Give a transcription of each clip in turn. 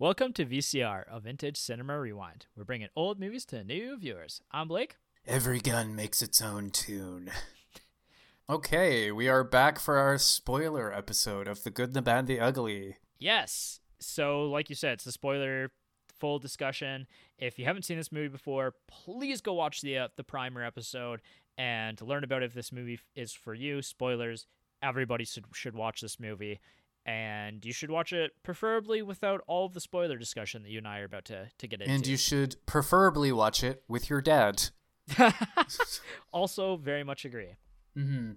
Welcome to VCR, a vintage cinema rewind. We're bringing old movies to new viewers. I'm Blake. Every gun makes its own tune. Okay, we are back for our spoiler episode of The Good, the Bad, the Ugly. Yes. So, like you said, it's a spoiler full discussion. If you haven't seen this movie before, please go watch the uh, the primer episode and learn about if this movie is for you. Spoilers. Everybody should should watch this movie, and you should watch it preferably without all of the spoiler discussion that you and I are about to to get into. And you should preferably watch it with your dad. also, very much agree. Mm-hmm.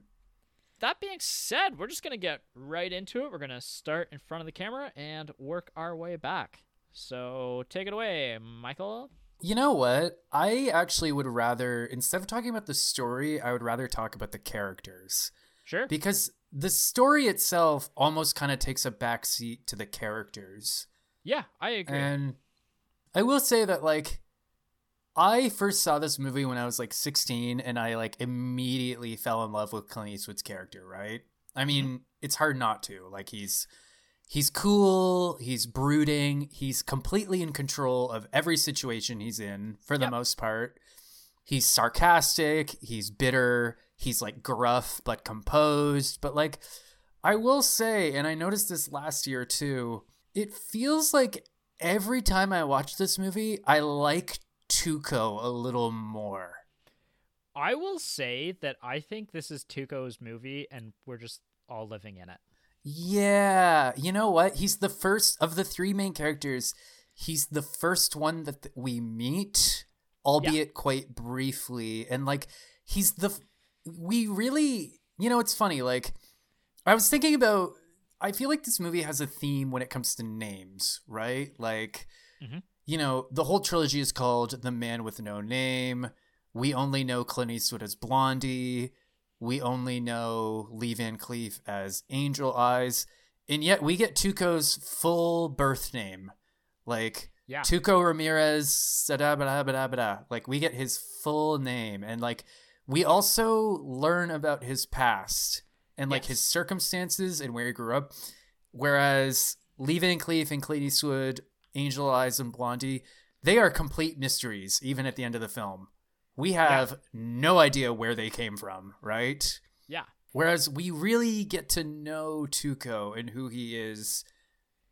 That being said, we're just going to get right into it. We're going to start in front of the camera and work our way back. So take it away, Michael. You know what? I actually would rather, instead of talking about the story, I would rather talk about the characters. Sure. Because the story itself almost kind of takes a backseat to the characters. Yeah, I agree. And I will say that, like, I first saw this movie when I was like 16 and I like immediately fell in love with Clint Eastwood's character, right? I mean, mm-hmm. it's hard not to. Like he's he's cool, he's brooding, he's completely in control of every situation he's in for the yep. most part. He's sarcastic, he's bitter, he's like gruff but composed, but like I will say and I noticed this last year too, it feels like every time I watch this movie, I like Tuco a little more. I will say that I think this is Tuco's movie and we're just all living in it. Yeah, you know what? He's the first of the three main characters. He's the first one that we meet, albeit yeah. quite briefly. And like he's the we really, you know, it's funny like I was thinking about I feel like this movie has a theme when it comes to names, right? Like mm-hmm you know, the whole trilogy is called The Man with No Name. We only know Clint Eastwood as Blondie. We only know Lee Van Cleef as Angel Eyes. And yet we get Tuco's full birth name. Like, yeah. Tuco Ramirez, like, we get his full name. And, like, we also learn about his past and, like, yes. his circumstances and where he grew up. Whereas Lee Van Cleef and Clint Eastwood Angel Eyes and Blondie, they are complete mysteries, even at the end of the film. We have yeah. no idea where they came from, right? Yeah. Whereas we really get to know Tuco and who he is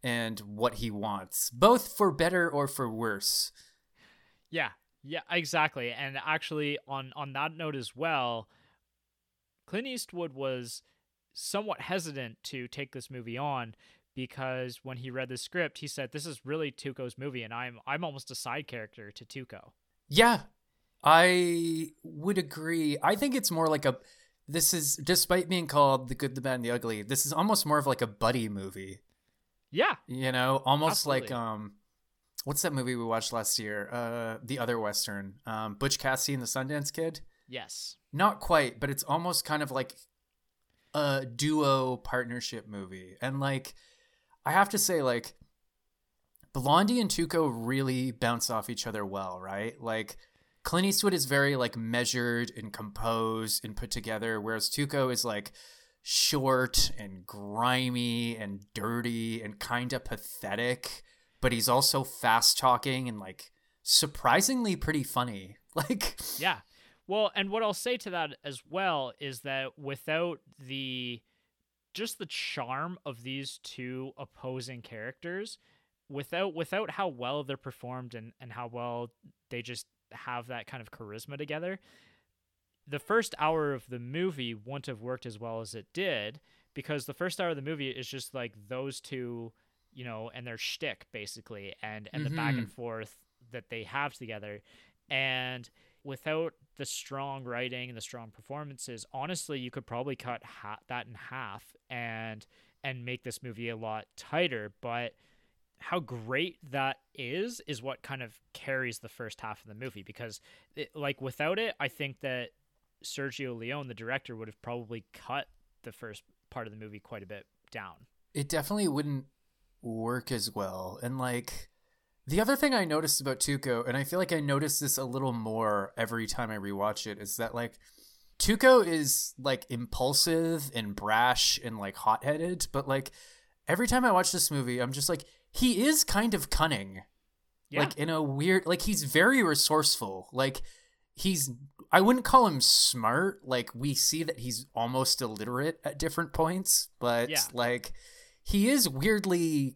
and what he wants, both for better or for worse. Yeah. Yeah, exactly. And actually on on that note as well, Clint Eastwood was somewhat hesitant to take this movie on because when he read the script, he said, "This is really Tuco's movie, and I'm I'm almost a side character to Tuco." Yeah, I would agree. I think it's more like a. This is despite being called the good, the bad, and the ugly. This is almost more of like a buddy movie. Yeah, you know, almost Absolutely. like um, what's that movie we watched last year? Uh, the other western, um, Butch Cassidy and the Sundance Kid. Yes, not quite, but it's almost kind of like a duo partnership movie, and like I have to say, like, Blondie and Tuco really bounce off each other well, right? Like, Clint Eastwood is very like measured and composed and put together, whereas Tuco is like short and grimy and dirty and kind of pathetic, but he's also fast talking and like surprisingly pretty funny. Like, yeah. Well, and what I'll say to that as well is that without the just the charm of these two opposing characters without without how well they're performed and and how well they just have that kind of charisma together the first hour of the movie wouldn't have worked as well as it did because the first hour of the movie is just like those two, you know, and their shtick basically, and and mm-hmm. the back and mm-hmm. forth that they have together, and without the strong writing and the strong performances, honestly, you could probably cut ha- that in half and and make this movie a lot tighter. But how great that is is what kind of carries the first half of the movie because, it, like, without it, I think that Sergio Leone, the director, would have probably cut the first part of the movie quite a bit down. It definitely wouldn't work as well, and like the other thing I noticed about Tuco, and I feel like I notice this a little more every time I rewatch it, is that like Tuco is like impulsive and brash and like hot headed, but like every time I watch this movie, I'm just like, he is kind of cunning. Yeah. Like in a weird like he's very resourceful. Like he's I wouldn't call him smart. Like we see that he's almost illiterate at different points, but Yeah. like he is weirdly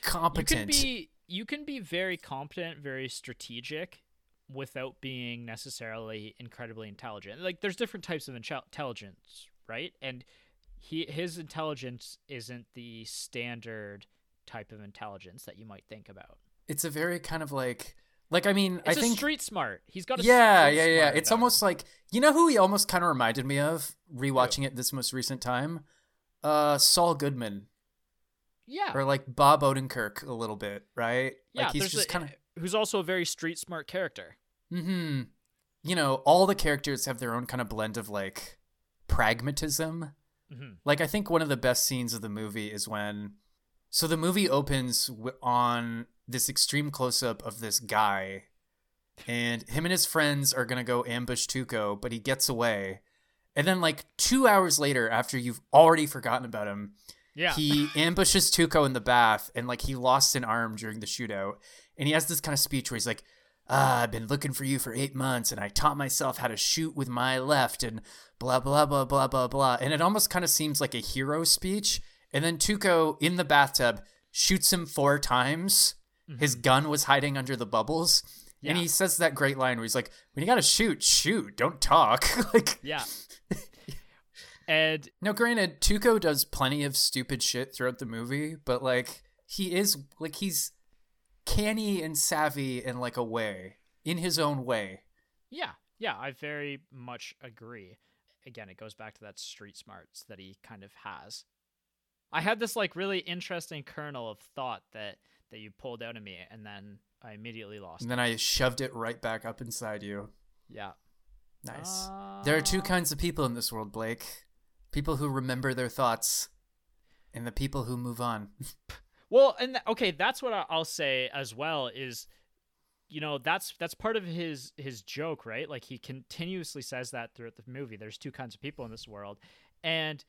competent. you can be you can be very competent, very strategic without being necessarily incredibly intelligent. Like there's different types of intel- intelligence, right? And he his intelligence isn't the standard type of intelligence that you might think about. it's a very kind of like like I mean It's I think street smart. He's got a yeah yeah yeah it's about almost like you know who he almost kind of reminded me of rewatching it this most recent time uh Saul Goodman yeah. or like Bob Odenkirk a little bit right? Yeah. like he's just kind of who's also a very street smart character. hmm you know all the characters have their own kind of blend of like pragmatism. Hmm like i think one of the best scenes of the movie is when so the movie opens w- on this extreme close-up of this guy and him and his friends are gonna go ambush tuco but he gets away. And then like two hours later after you've already forgotten about him Yeah. he ambushes Tuco in the bath and like he lost an arm during the shootout. And he has this kind of speech where he's like, ah, I've been looking for you for eight months and I taught myself how to shoot with my left and blah, blah, blah, blah, blah, blah. And it almost kind of seems like a hero speech. And then Tuco in the bathtub shoots him four times. His gun was hiding under the bubbles. And he says that great line where he's like, when you gotta shoot, shoot, don't talk. like, yeah. And now, granted, Tuco does plenty of stupid shit throughout the movie, but like he is like he's canny and savvy in like a way, in his own way. Yeah, yeah, I very much agree. Again, it goes back to that street smarts that he kind of has. I had this like really interesting kernel of thought that that you pulled out of me, and then I immediately lost. And it. then I shoved it right back up inside you. Yeah, Nice. there are two Uh, kinds of people in this world, Blake. People who remember their thoughts, and the people who move on. Well, and th- okay, that's what I'll say as well is you know, that's that's part of his his joke, right? Like he continuously says that throughout the movie. There's two kinds of people in this world. And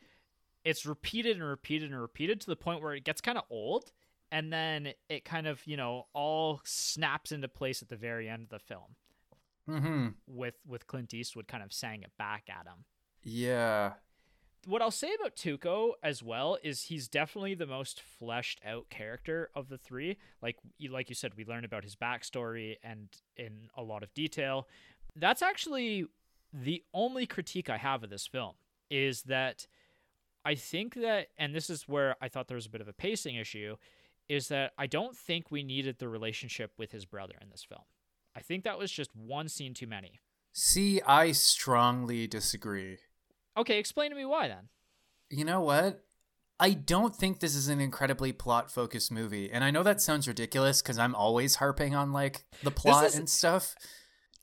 it's repeated and repeated and repeated to the point where it gets kind of old and then it kind of, you know, all snaps into place at the very end of the film mm-hmm. with with Clint Eastwood kind of saying it back at him. Yeah. What I'll say about Tuco as well is he's definitely the most fleshed out character of the three. Like like you said, we learn about his backstory and in a lot of detail. That's actually the only critique I have of this film is that I think that, and this is where I thought there was a bit of a pacing issue, is that I don't think we needed the relationship with his brother in this film. I think that was just one scene too many. See, I strongly disagree. Okay, explain to me why then. You know what? I don't think this is an incredibly plot focused movie. And I know that sounds ridiculous because I'm always harping on like the plot is- and stuff.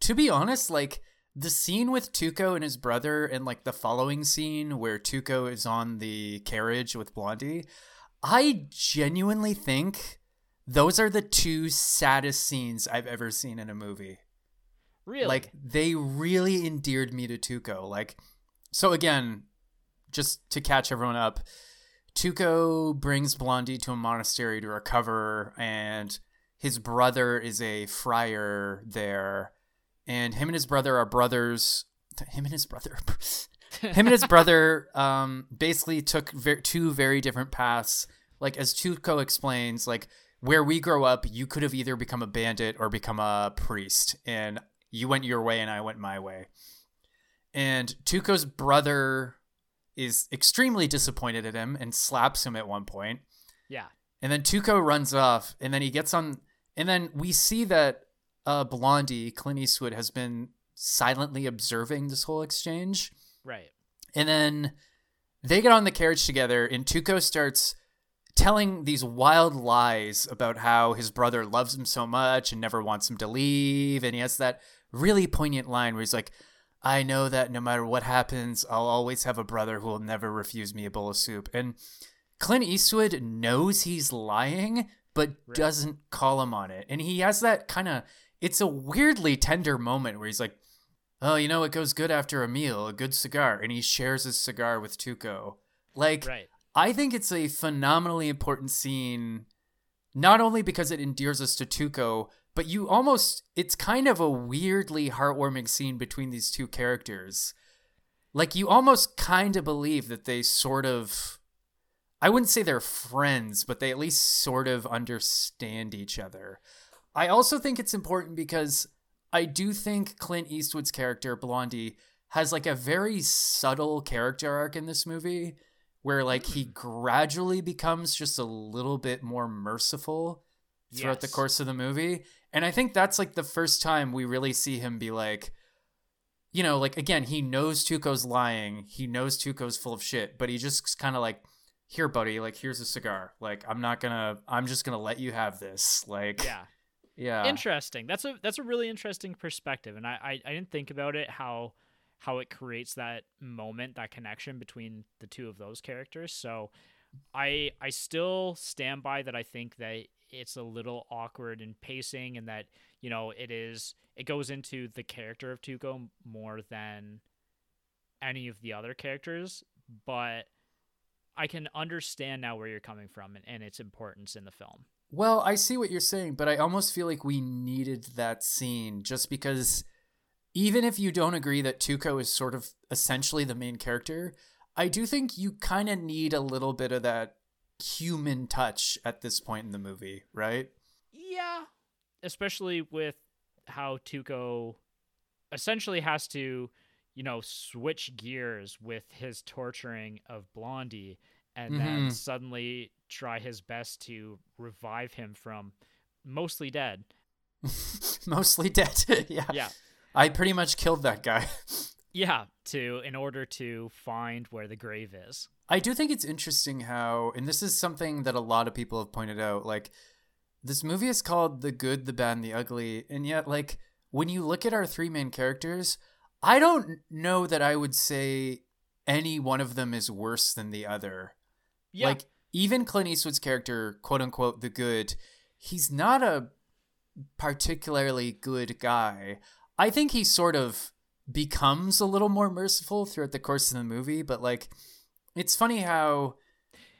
To be honest, like the scene with Tuco and his brother and like the following scene where Tuco is on the carriage with Blondie, I genuinely think those are the two saddest scenes I've ever seen in a movie. Really? Like they really endeared me to Tuco. Like so again, just to catch everyone up, Tuco brings Blondie to a monastery to recover and his brother is a friar there. And him and his brother are brothers. Him and his brother. Him and his brother um basically took ver- two very different paths. Like as Tuco explains like where we grow up you could have either become a bandit or become a priest and you went your way and I went my way and Tuco's brother is extremely disappointed at him and slaps him at one point yeah. and then Tuco runs off, and then he gets on, and then we see that uh, Blondie, Clint Eastwood, has been silently observing this whole exchange. Right. And then they get on the carriage together, and Tuco starts telling these wild lies about how his brother loves him so much and never wants him to leave. And he has that really poignant line where he's like, I know that no matter what happens, I'll always have a brother who will never refuse me a bowl of soup. And Clint Eastwood knows he's lying, but Right. doesn't call him on it. And he has that kind of, it's a weirdly tender moment where he's like, Oh, you know, it goes good after a meal, a good cigar. And he shares his cigar with Tuco. Like, Right. I think it's a phenomenally important scene not only because it endears us to Tuco, but you almost it's kind of a weirdly heartwarming scene between these two characters. Like you almost kind of believe that they sort of I wouldn't say they're friends, but they at least sort of understand each other. I also think it's important because I do think Clint Eastwood's character, Blondie, has like a very subtle character arc in this movie where like he hmm. gradually becomes just a little bit more merciful throughout yes. the course of the movie. And I think that's like the first time we really see him be like, you know, like again, he knows Tuco's lying. He knows Tuco's full of shit, but he just kind of like, here, buddy, like here's a cigar. Like I'm not gonna, I'm just gonna let you have this. Like, yeah, yeah, interesting. That's a that's a really interesting perspective, and I I, I didn't think about it how how it creates that moment, that connection between the two of those characters. So I I still stand by that I think that it's a little awkward in pacing and that, you know, it is it goes into the character of Tuco more than any of the other characters, but I can understand now where you're coming from and, and its importance in the film. Well, I see what you're saying, but I almost feel like we needed that scene just because even if you don't agree that Tuco is sort of essentially the main character, I do think you kind of need a little bit of that human touch at this point in the movie, right? Yeah. Especially with how Tuco essentially has to, you know, switch gears with his torturing of Blondie and mm-hmm. then suddenly try his best to revive him from mostly dead. mostly dead. yeah. Yeah. I pretty much killed that guy. yeah, to in order to find where the grave is. I do think it's interesting how and this is something that a lot of people have pointed out like this movie is called The Good, the Bad, and the Ugly and yet like when you look at our three main characters, I don't know that I would say any one of them is worse than the other. Yeah. Like even Clint Eastwood's character, quote unquote, the good, he's not a particularly good guy. I think he sort of becomes a little more merciful throughout the course of the movie, but like it's funny how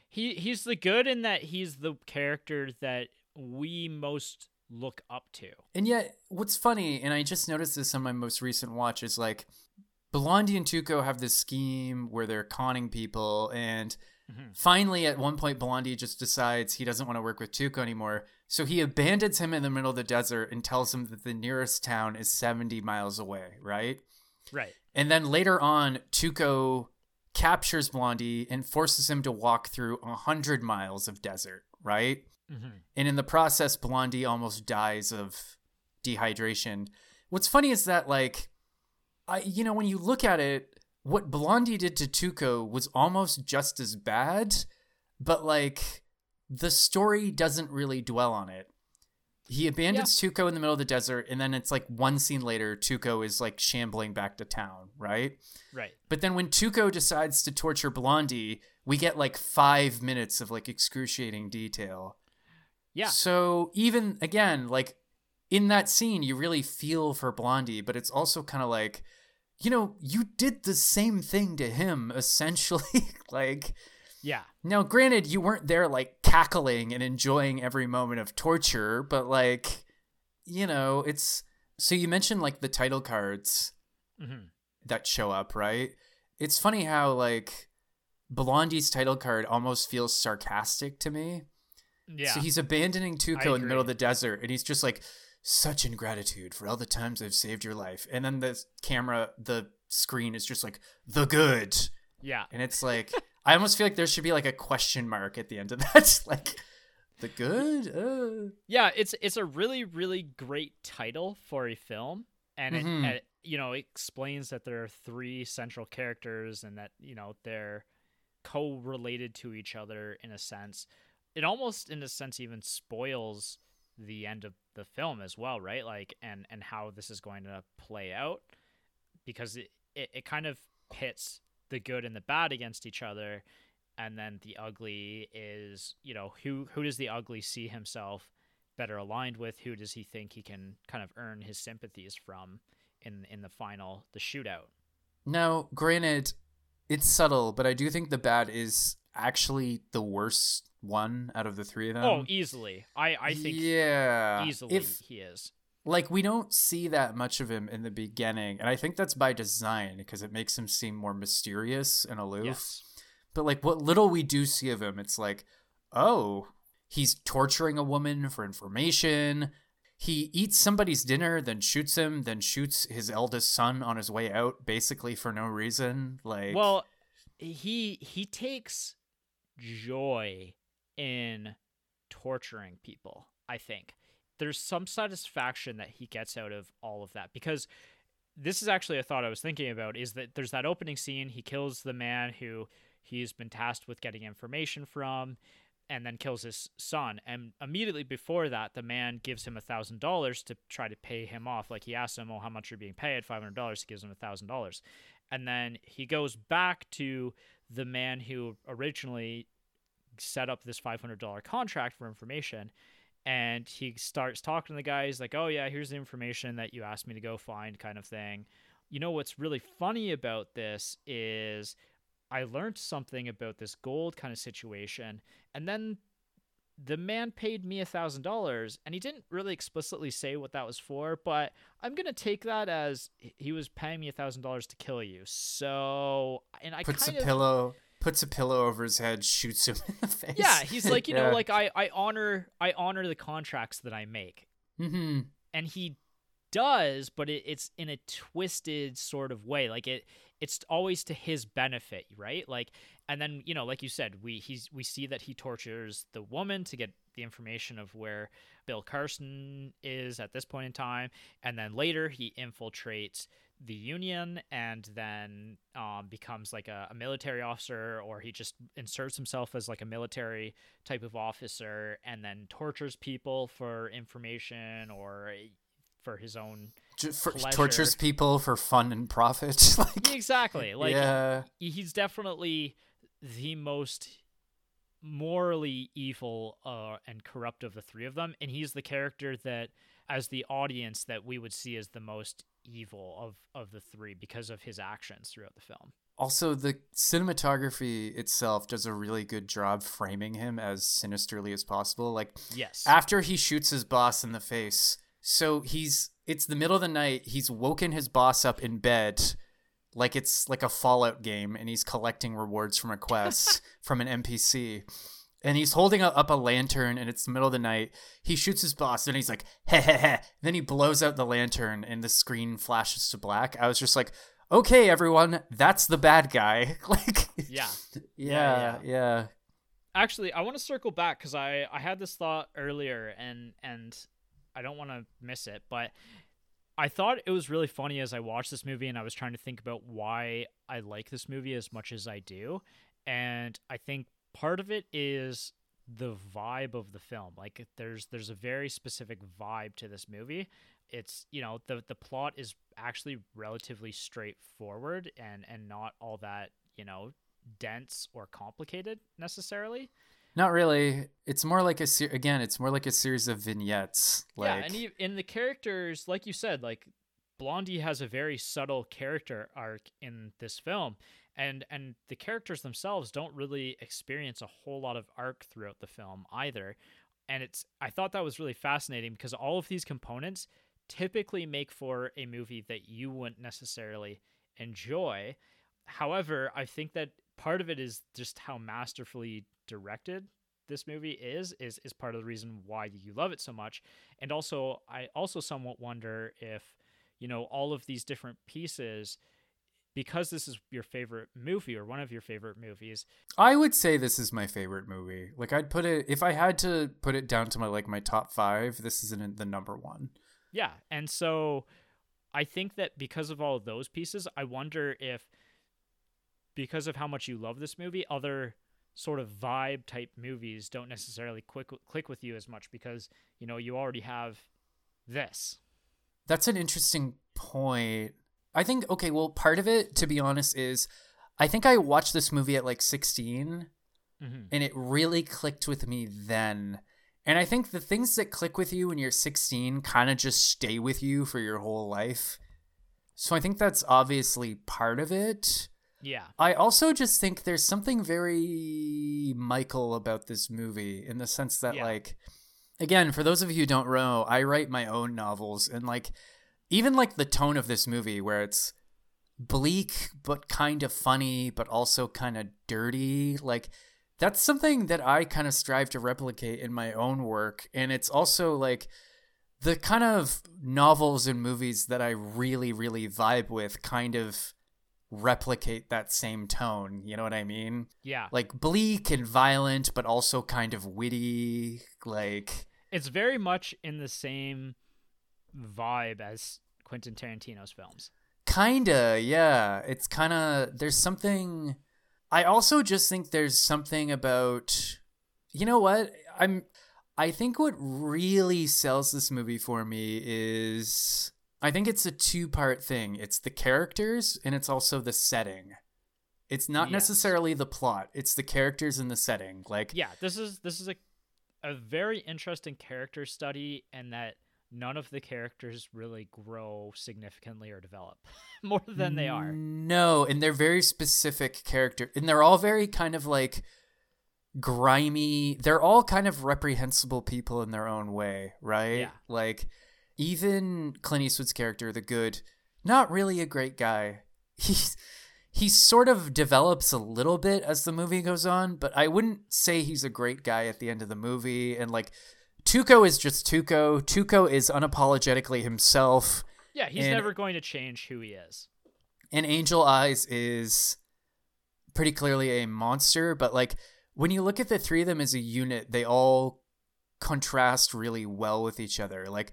he he's the good in that he's the character that we most look up to. And yet what's funny, and I just noticed this on my most recent watch, is like Blondie and Tuco have this scheme where they're conning people and mm-hmm. finally at one point Blondie just decides he doesn't want to work with Tuco anymore so he abandons him in the middle of the desert and tells him that the nearest town is 70 miles away, right? Right. And then later on, Tuco captures Blondie and forces him to walk through a 100 miles of desert, right? Mm-hmm. And in the process, Blondie almost dies of dehydration. What's funny is that, like, I, you know, when you look at it, what Blondie did to Tuco was almost just as bad, but like the story doesn't really dwell on it. He abandons yeah. Tuco in the middle of the desert, and then it's like one scene later, Tuco is like shambling back to town, right? Right. But then when Tuco decides to torture Blondie, we get like five minutes of like excruciating detail. Yeah. So even again, like in that scene, you really feel for Blondie, but it's also kind of like, you know, you did the same thing to him essentially. like, yeah. Now, granted, you weren't there like cackling and enjoying every moment of torture, but like, you know, it's so you mentioned like the title cards mm-hmm. that show up, right? It's funny how like Blondie's title card almost feels sarcastic to me. Yeah. So he's abandoning Tuco in the middle of the desert, and he's just like, such ingratitude for all the times I've saved your life. And then the camera, the screen is just like, the good. Yeah. And it's like, I almost feel like there should be like a question mark at the end of that. like the good. Uh. Yeah, it's it's a really really great title for a film, and mm-hmm. it, it you know explains that there are three central characters and that you know they're co-related to each other in a sense. It almost in a sense even spoils the end of the film as well, right? Like and and how this is going to play out because it, it, it kind of pits the good and the bad against each other and then the ugly is you know who who does the ugly see himself better aligned with who does he think he can kind of earn his sympathies from in in the final the shootout now granted it's subtle, but I do think the bad is actually the worst one out of the three of them. Oh, easily. I I think yeah, easily If he is. Like we don't see that much of him in the beginning, and I think that's by design because it makes him seem more mysterious and aloof. Yes. But like what little we do see of him, it's like, oh, he's torturing a woman for information. He eats somebody's dinner, then shoots him, then shoots his eldest son on his way out, basically for no reason. Like, Well, he he takes joy in torturing people, I think. There's some satisfaction that he gets out of all of that because this is actually a thought I was thinking about is that there's that opening scene he kills the man who he's been tasked with getting information from and then kills his son. And immediately before that the man gives him a thousand dollars to try to pay him off. Like he asks him oh how much you're being paid? five hundred dollars he gives him a thousand dollars. And then he goes back to the man who originally set up this $500 contract for information and he starts talking to the guy he's like oh yeah here's the information that you asked me to go find kind of thing. You know what's really funny about this is i learned something about this gold kind of situation and then the man paid me a thousand dollars and he didn't really explicitly say what that was for but i'm gonna take that as he was paying me a thousand dollars to kill you. So and i puts a kind of pillow puts a pillow over his head, shoots him in the face. yeah he's like you know like i i honor i honor the contracts that i make. Mhm. and he does but it, it's in a twisted sort of way. Like it it's always to his benefit right? Like and then you know like you said we he's we see that he tortures the woman to get the information of where bill carson is at this point in time. And then later he infiltrates the union and then um, becomes like a, a military officer or he just inserts himself as like a military type of officer and then tortures people for information or for his own for- tortures people for fun and profit. like, exactly like yeah, he's definitely the most morally evil uh, and corrupt of the three of them and he's the character that as the audience that we would see as the most evil of of the three because of his actions throughout the film Also, the cinematography itself does a really good job framing him as sinisterly as possible. Like yes after he shoots his boss in the face, so he's it's the middle of the night. He's woken his boss up in bed, like it's like a Fallout game, and he's collecting rewards from a quest from an NPC. And he's holding up a lantern, and it's the middle of the night. He shoots his boss, and he's like, "Heh heh heh." Then he blows out the lantern, and the screen flashes to black. I was just like, "Okay, everyone, that's the bad guy." like, yeah yeah, yeah. actually i want to circle back because i i had this thought earlier and and i don't want to miss it but i thought it was really funny as i watched this movie and i was trying to think about why i like this movie as much as i do and i think part of it is the vibe of the film like there's there's a very specific vibe to this movie it's you know the the plot is actually relatively straightforward and and not all that you know dense or complicated necessarily. Not really. It's more like a ser- again. It's more like a series of vignettes. Like, yeah, and e- in the characters, like you said, like Blondie has a very subtle character arc in this film, and and the characters themselves don't really experience a whole lot of arc throughout the film either. And it's I thought that was really fascinating because all of these components typically make for a movie that you wouldn't necessarily enjoy. However, I think that part of it is just how masterfully directed this movie is is is part of the reason why you love it so much. And also I also somewhat wonder if you know all of these different pieces because this is your favorite movie or one of your favorite movies. I would say this is my favorite movie. Like, I'd put it if I had to put it down to my like my top five. This is in the number one. Yeah. And so I think that because of all of those pieces, I wonder if because of how much you love this movie, other sort of vibe type movies don't necessarily click click with you as much because, you know, you already have this. That's an interesting point. I think okay, well, part of it, to be honest, is I think I watched this movie at like 16 Mm-hmm. and it really clicked with me then. And I think the things that click with you when you're 16 kind of just stay with you for your whole life. So I think that's obviously part of it. Yeah. I also just think there's something very Michael about this movie in the sense that Yeah. like again, for those of you who don't know, I write my own novels and like even like the tone of this movie where it's bleak but kind of funny but also kind of dirty, like that's something that I kind of strive to replicate in my own work and it's also like the kind of novels and movies that I really really vibe with kind of replicate that same tone. You know what I mean? Yeah. Like bleak and violent, but also kind of witty. Like, It's very much in the same vibe as Quentin Tarantino's films. kinda, yeah. It's kind of, there's something. I also just think there's something about. You know what? I'm. I think what really sells this movie for me is. I think it's a two part thing. It's the characters and it's also the setting. It's not Yes. necessarily the plot. It's the characters and the setting. Like Yeah, this is this is a a very interesting character study and that none of the characters really grow significantly or develop more than they are. No, and they're very specific character, and they're all very kind of like grimy. They're all kind of reprehensible people in their own way, right? Yeah. Like even Clint Eastwood's character, the good, not really a great guy. He's he sort of develops a little bit as the movie goes on, but I wouldn't say he's a great guy at the end of the movie. And like Tuco is just Tuco. Tuco is unapologetically himself. Yeah, he's And- never going to change who he is. and Angel Eyes is pretty clearly a monster, but like when you look at the three of them as a unit, they all contrast really well with each other. Like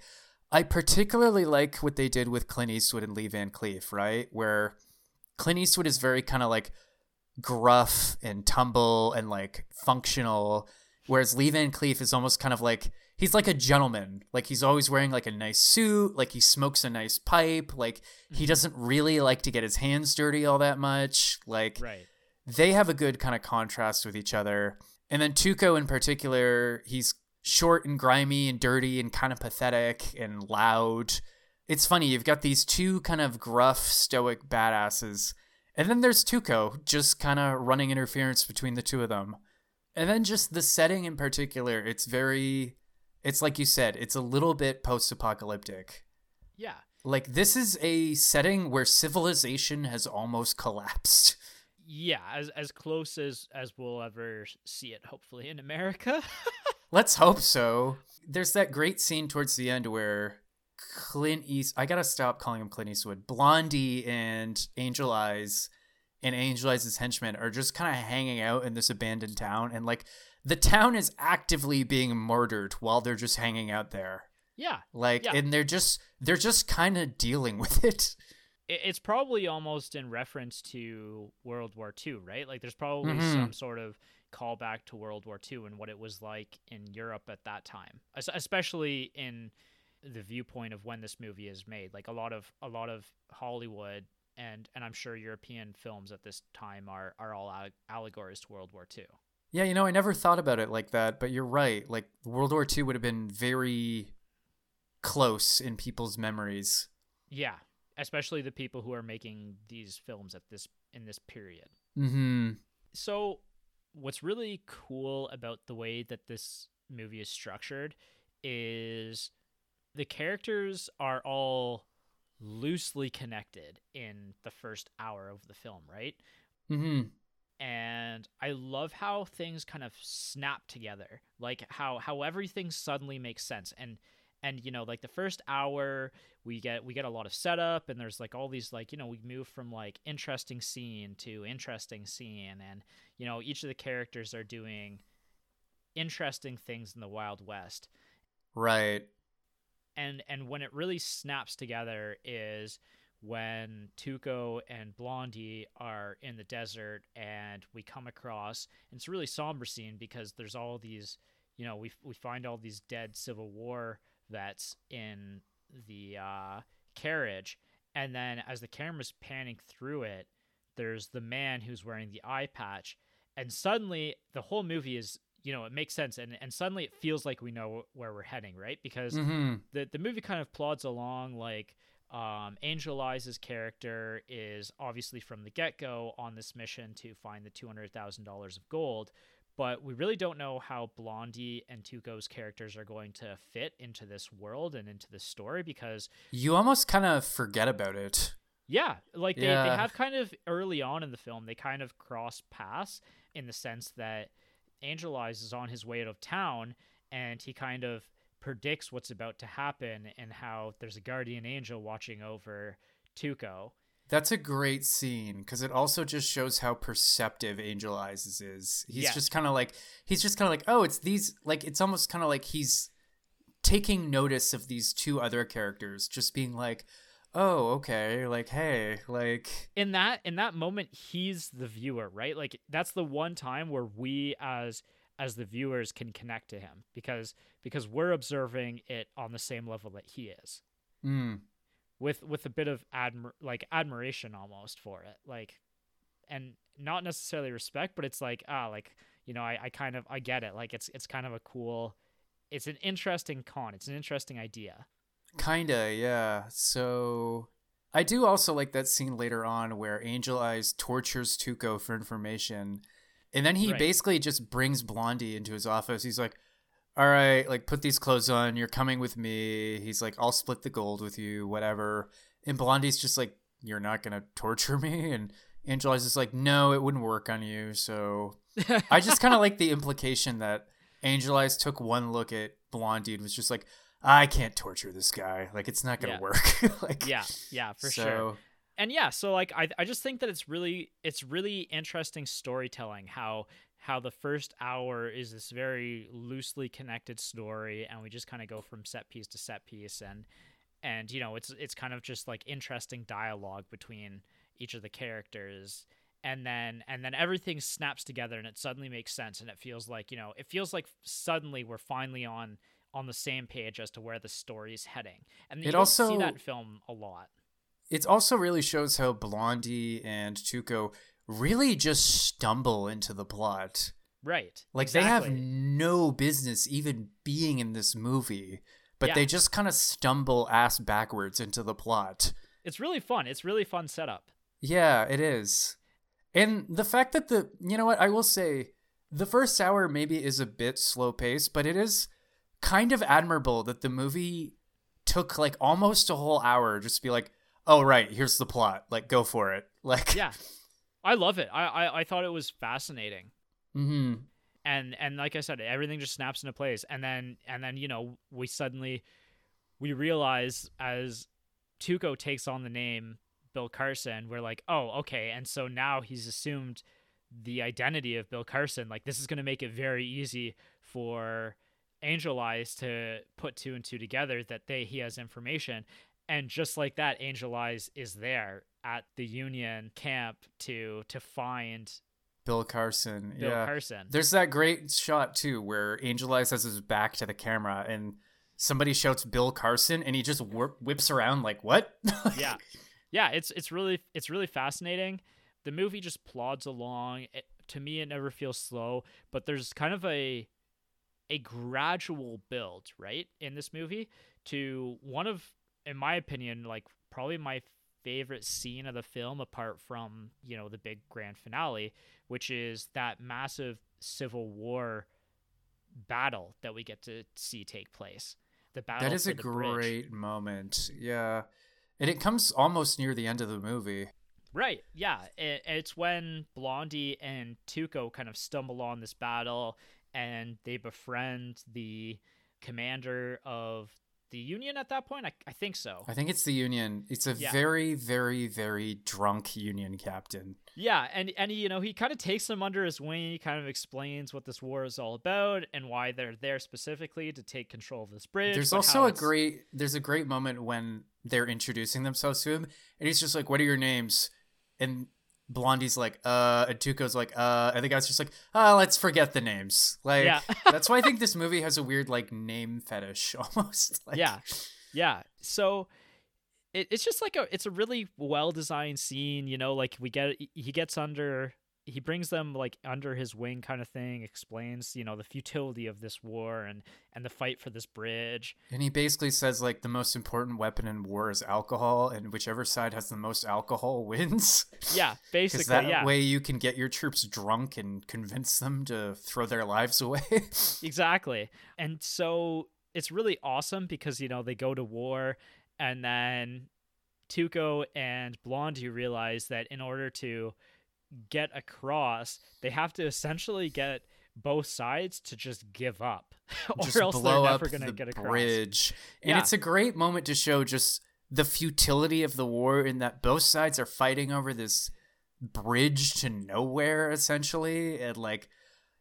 I particularly like what they did with Clint Eastwood and Lee Van Cleef, right? Where Clint Eastwood is very kind of like gruff and tumble and like functional, whereas Lee Van Cleef is almost kind of like he's like a gentleman. Like he's always wearing like a nice suit, like he smokes a nice pipe, like he mm-hmm. doesn't really like to get his hands dirty all that much. Like Right. they have a good kind of contrast with each other. And then Tuco in particular, he's short and grimy and dirty and kind of pathetic and loud. It's funny, you've got these two kind of gruff, stoic badasses. And then there's Tuco, just kind of running interference between the two of them. And then just the setting in particular, it's very, it's like you said, it's a little bit post apocalyptic. Yeah. Like, this is a setting where civilization has almost collapsed. Yeah, as as close as as we'll ever see it hopefully in America. Let's hope so. There's that great scene towards the end where Clint East I gotta stop calling him Clint Eastwood. Blondie and Angel Eyes and Angel Eyes' henchmen are just kind of hanging out in this abandoned town and like the town is actively being murdered while they're just hanging out there. yeah. Like Yeah. and they're just they're just kind of dealing with it. It, it's probably almost in reference to World War II, right? Like there's probably Mhm. some sort of callback to World War II and what it was like in Europe at that time. Especially in the viewpoint of when this movie is made. Like a lot of a lot of Hollywood and and I'm sure European films at this time are are all alle- allegories to World War II. Yeah, you know, I never thought about it like that, but you're right. Like World War II would have been very close in people's memories. Yeah, especially the people who are making these films at this in this period. Mm-hmm. So, what's really cool about the way that this movie is structured is the characters are all loosely connected in the first hour of the film, right? Mm-hmm. And I love how things kind of snap together. Like how how everything suddenly makes sense. And and you know, like the first hour we get we get a lot of setup and there's like all these like, you know, we move from like interesting scene to interesting scene and you know, each of the characters are doing interesting things in the Wild West. Right. And and when it really snaps together is when Tuco and Blondie are in the desert and we come across and it's a really somber scene because there's all these you know we we find all these dead civil war vets in the uh, carriage. And then as the camera's panning through it there's the man who's wearing the eye patch. And suddenly the whole movie is you know it makes sense. And and suddenly it feels like we know where we're heading right? Because Mm-hmm. the the movie kind of plods along like Um, Angel Eyes' character is obviously from the get go on this mission to find the $200,000 of gold, but we really don't know how Blondie and Tuco's characters are going to fit into this world and into this story because you almost kind of forget about it. Yeah, like they, Yeah. they have kind of early on in the film, they kind of cross paths in the sense that Angel Eyes is on his way out of town and he kind of predicts what's about to happen and how there's a guardian angel watching over Tuco. That's a great scene because it also just shows how perceptive Angel Eyes is. He's just kind of like he's just kind of like oh, it's these like it's almost kind of like he's taking notice of these two other characters, just being like, oh, okay, like hey, like in that in that moment he's the viewer right like that's the one time where we as as the viewers can connect to him because because we're observing it on the same level that he is mm, with with a bit of admir- like admiration almost for it like and not necessarily respect but it's like ah like you know I, I kind of i get it like it's it's kind of a cool it's an interesting con it's an interesting idea kinda, yeah. So I do also like that scene later on where Angel Eyes tortures Tuco for information. And then he Right. basically just brings Blondie into his office. He's like, All right, like put these clothes on. You're coming with me. He's like, I'll split the gold with you, whatever. And Blondie's just like, You're not going to torture me. And Angel Eyes is like, No, it wouldn't work on you. So I just kind of like the implication that Angel Eyes took one look at Blondie and was just like, I can't torture this guy. Like, it's not going to Yeah. work. like, yeah yeah for so, sure and yeah so like I, I just think that it's really it's really interesting storytelling how how the first hour is this very loosely connected story and we just kind of go from set piece to set piece and and you know it's it's kind of just like interesting dialogue between each of the characters and then and then everything snaps together and it suddenly makes sense and it feels like you know it feels like suddenly we're finally on on the same page as to where the story is heading and you It don't see that in film a lot it also really shows how Blondie and Tuco really just stumble into the plot. Right. Like they have no business even being in this movie, but Yeah. they just kind of stumble ass backwards into the plot. It's really fun. It's really fun setup. Yeah, it is. And the fact that the, you know what, I will say, the first hour maybe is a bit slow paced, but it is kind of admirable that the movie took like almost a whole hour just to be like, oh, right, here's the plot. Like, go for it. Like, Yeah. I love it. I, I I thought it was fascinating. hmm And and like I said, everything just snaps into place. And then and then, you know, we suddenly we realize as Tuco takes on the name Bill Carson, we're like, oh, okay. And so now he's assumed the identity of Bill Carson. Like this is gonna make it very easy for Angel Eyes to put two and two together that they he has information. And just like that, Angel Eyes is there at the Union camp to to find Bill Carson. Bill yeah. Carson. There's that great shot too where Angel Eyes has his back to the camera and somebody shouts Bill Carson and he just whip, whips around like, what? yeah yeah it's it's really it's really fascinating the movie just plods along it, to me it never feels slow but there's kind of a a gradual build right in this movie to one of in my opinion like probably my favorite scene of the film apart from you know the big grand finale which is that massive civil war battle that we get to see take place the battle that is a the bridge. great moment. Yeah. And it comes almost near the end of the movie. Right. Yeah. It, it's when Blondie and Tuco kind of stumble on this battle and they befriend the commander of the Union at that point. I, I think so. I think it's the Union. It's a Yeah. very, very, very drunk Union captain. Yeah, and and you know he kind of takes them under his wing. He kind of explains what this war is all about and why they're there specifically to take control of this bridge. There's also a great there's a great moment when they're introducing themselves to him and he's just like, What are your names? And Blondie's like, uh and Tuco's like, uh and the guy's just like, ah, let's forget the names. Like Yeah. that's why I think this movie has a weird like name fetish almost. Like, yeah yeah so it, it's just like a it's a really well designed scene you know like we get he gets under he brings them like under his wing kind of thing explains you know the futility of this war and and the fight for this bridge. And he basically says like the most important weapon in war is alcohol and whichever side has the most alcohol wins. Yeah basically that yeah. way you can get your troops drunk and convince them to throw their lives away. Exactly. And so it's really awesome because you know they go to war and then Tuco and Blondie realize that in order to get across, they have to essentially get both sides to just give up, or just else they're never going to get across. bridge. And Yeah. it's a great moment to show just the futility of the war in that both sides are fighting over this bridge to nowhere essentially and like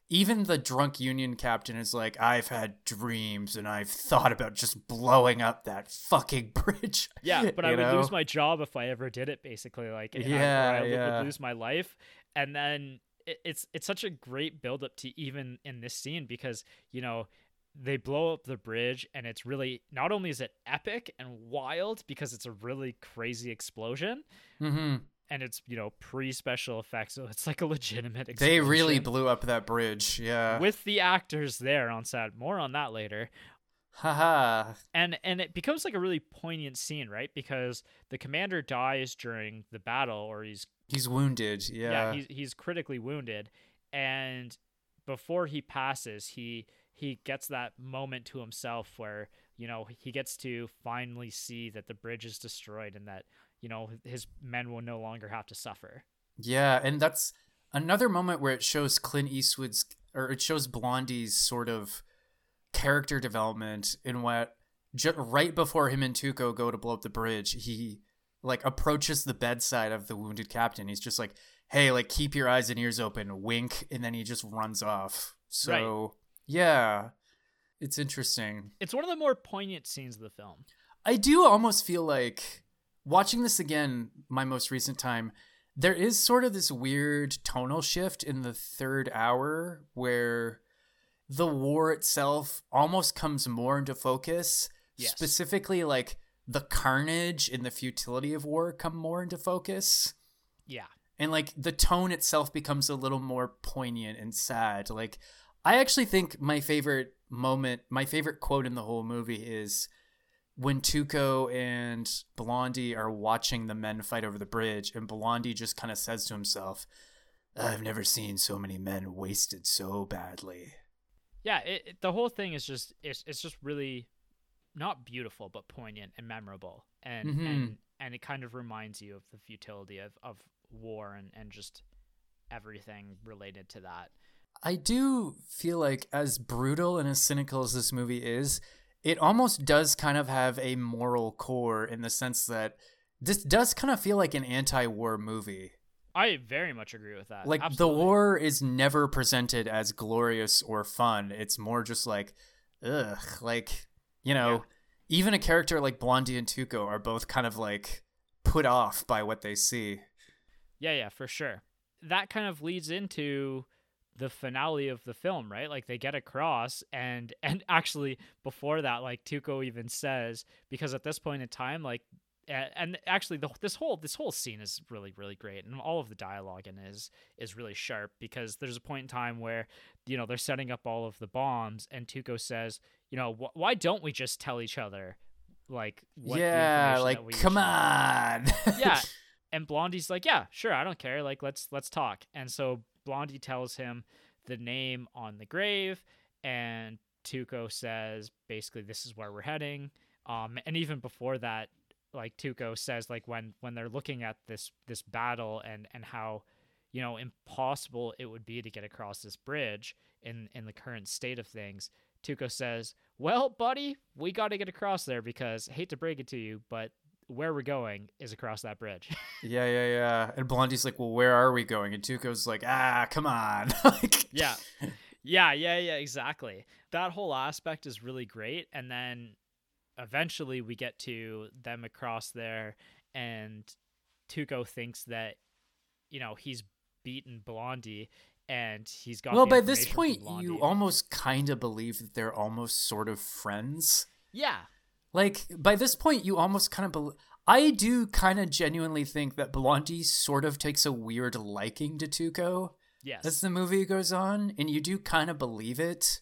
even the drunk union captain is like i've had dreams and i've thought about just blowing up that fucking bridge Yeah, but I would know? lose my job if I ever did it. Basically, like I- Yeah, I, would- yeah. would lose my life. And then it, it's it's such a great build up to even in this scene because you know they blow up the bridge and it's really not only is it epic and wild because it's a really crazy explosion hmm and it's you know pre special effects so it's like a legitimate they really blew up that bridge yeah. With the actors there on set more on that later. Haha. And and it becomes like a really poignant scene right? Because the commander dies during the battle or he's he's wounded yeah, yeah, he's he's critically wounded and before he passes he he gets that moment to himself where you know he gets to finally see that the bridge is destroyed and that you know his men will no longer have to suffer Yeah, and that's another moment where it shows Clint Eastwood's or it shows Blondie's sort of character development in what ju- right before him and Tuco go to blow up the bridge, he like approaches the bedside of the wounded captain. He's just like, "Hey, like keep your eyes and ears open, wink," and then he just runs off. So, yeah. It's interesting. it's one of the more poignant scenes of the film I do almost feel like watching this again, my most recent time, there is sort of this weird tonal shift in the third hour where the war itself almost comes more into focus. Yes. Specifically, like the carnage and the futility of war come more into focus. yeah And like the tone itself becomes a little more poignant and sad. Like, I actually think my favorite moment, my favorite quote in the whole movie is when Tuco and Blondie are watching the men fight over the bridge, and Blondie just kind of says to himself, I've never seen so many men wasted so badly. yeah it, it- the whole thing is just it's, it's just really not beautiful but poignant and memorable and Mhm. and and it kind of reminds you of the futility of, of war and, and just everything related to that I do feel like, as brutal and as cynical as this movie is, it almost does kind of have a moral core in the sense that this does kind of feel like an anti war movie. i very much agree with that Like, Absolutely. the war is never presented as glorious or fun. It's more just like, ugh. Like, you know, Yeah. even a character like Blondie and Tuco are both kind of like put off by what they see. Yeah, yeah, for sure. That kind of leads into the finale of the film, right? Like they get across and and actually before that like Tuco even says because at this point in time like and actually the, this whole this whole scene is really really great and all of the dialogue in is is really sharp because there's a point in time where you know they're setting up all of the bombs and Tuco says you know wh- why don't we just tell each other like what yeah, like, come on. yeah and blondie's like yeah sure i don't care like let's let's talk and so blondie tells him the name on the grave and tuco says basically this is where we're heading. Um and even before that like tuco says like when when they're looking at this this battle and and how you know impossible it would be to get across this bridge in in the current state of things tuco says well buddy we got to get across there because hate to break it to you but where we're going is across that bridge. Yeah, yeah, yeah. And Blondie's like, "Well, where are we going?" And Tuco's like, "Ah, come on." like, yeah. Yeah, yeah, yeah, exactly. That whole aspect is really great. And then eventually we get to them across there and Tuco thinks that, you know, he's beaten Blondie and he's got Well, the by this point, you almost kind of believe that they're almost sort of friends. Yeah. Like by this point, you almost kind of bel I do kind of genuinely think that Blondie sort of takes a weird liking to Tuco Yes. as the movie goes on, and you do kind of believe it.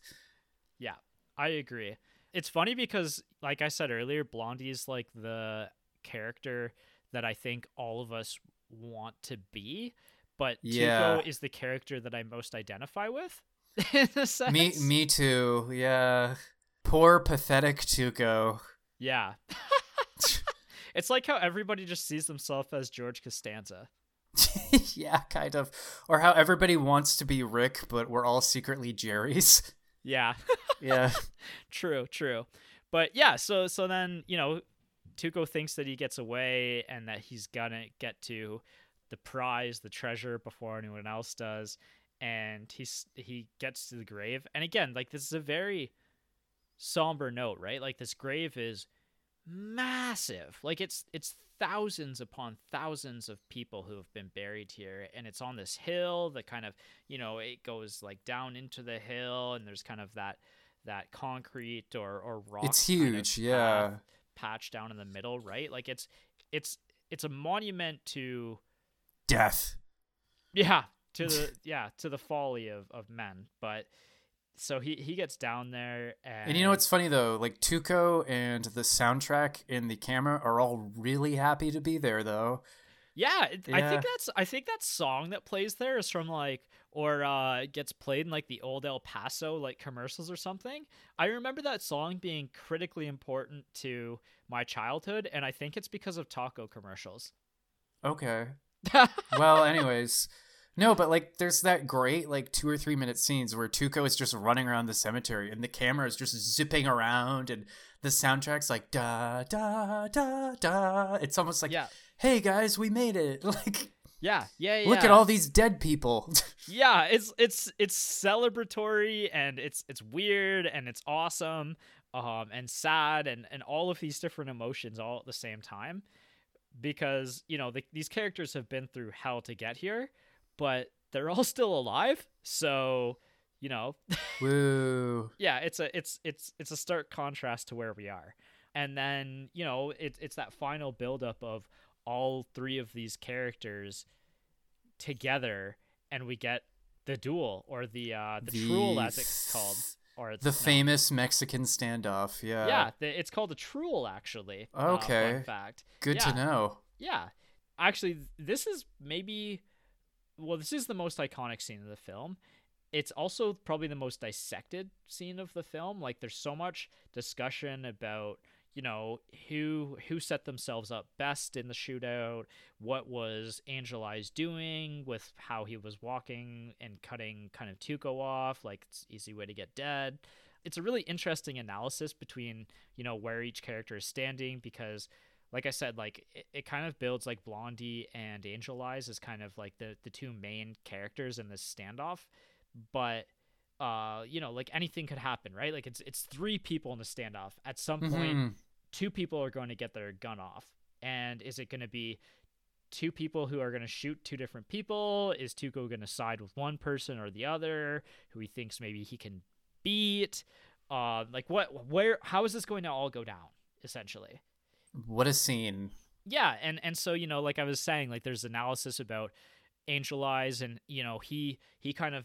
Yeah, I agree. It's funny because, like I said earlier, Blondie is like the character that I think all of us want to be, but Yeah. Tuco is the character that I most identify with. in a sense. Me, me too. Yeah. Poor pathetic Tuco. Yeah. it's like how everybody just sees themselves as George Costanza. yeah, kind of. Or how everybody wants to be Rick, but we're all secretly Jerry's. Yeah. Yeah. true, true. But yeah, so so then, you know, Tuco thinks that he gets away and that he's gonna get to the prize, the treasure before anyone else does. And he's he gets to the grave. And again, like this is a very somber note, right? Like this grave is massive. Like it's it's thousands upon thousands of people who have been buried here and it's on this hill that kind of, you know, it goes like down into the hill and there's kind of that that concrete or or rock it's kind of huge. Yeah. path patch down in the middle, right? Like it's it's it's a monument to Death. yeah, to the yeah, to the folly of of men. But so he he gets down there and, And you know what's funny though? Like Tuco and the soundtrack and the camera are all really happy to be there though. Yeah, it, I think that's I think that song that plays there is from like or uh gets played in like the old El Paso like commercials or something. I remember that song being critically important to my childhood and I think it's because of taco commercials. Okay. well, anyways. No, but like there's that great like two or three minute scenes where Tuco is just running around the cemetery and the camera is just zipping around and the soundtrack's like da da da da. It's almost like yeah. hey guys, we made it. Like Yeah, yeah, yeah. look at all these dead people. yeah it's it's it's celebratory and it's it's weird and it's awesome um and sad and and all of these different emotions all at the same time because you know the, these characters have been through hell to get here but they're all still alive so you know Woo. yeah it's a it's it's it's a stark contrast to where we are and then you know it's it's that final buildup of all three of these characters together and we get the duel or the uh the, truel as it's called or The no. famous Mexican standoff. Yeah. yeah the, it's called a truel actually uh, Okay. fun fact Good Yeah. to know. yeah actually this is maybe well this is the most iconic scene of the film. It's also probably the most dissected scene of the film. Like there's so much discussion about you know who who set themselves up best in the shootout what was angel eyes doing with how he was walking and cutting kind of tuco off like it's easy way to get dead. It's a really interesting analysis between you know where each character is standing because like I said, like it, it kind of builds like Blondie and Angel Eyes as kind of like the the two main characters in this standoff, but uh, you know, like anything could happen, right? Like it's it's three people in the standoff. At some point, Mhm. two people are going to get their gun off, and is it going to be two people who are going to shoot two different people? Is Tuco going to side with one person or the other who he thinks maybe he can beat? Uh, like what? Where? How is this going to all go down? Essentially What a scene. yeah and and so you know like i was saying like there's analysis about angel eyes and you know he he kind of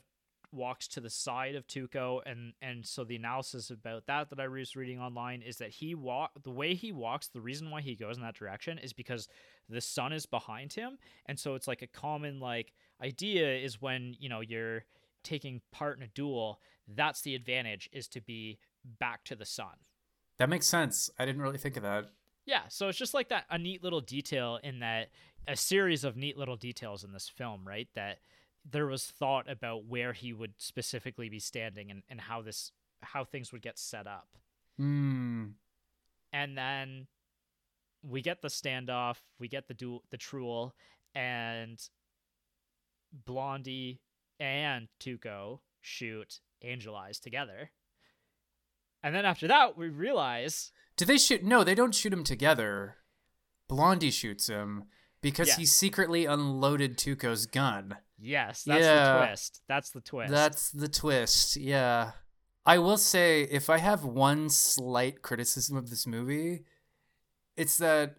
walks to the side of tuco and and so the analysis about that that i was reading online is that he walk the way he walks the reason why he goes in that direction is because the sun is behind him and so it's like a common like idea is when you know you're taking part in a duel that's the advantage is to be back to the sun That makes sense. I didn't really think of that. Yeah, so it's just like that a neat little detail in that a series of neat little details in this film, right? That there was thought about where he would specifically be standing and, and how this how things would get set up. Hmm. And then we get the standoff, we get the duel the truel, and Blondie and Tuco shoot Angel Eyes together. And then after that we realize Do they shoot? No, they don't shoot him together. Blondie shoots him because he secretly unloaded Tuco's gun. Yes, that's Yeah. the twist. That's the twist. That's the twist. Yeah. I will say, if I have one slight criticism of this movie, it's that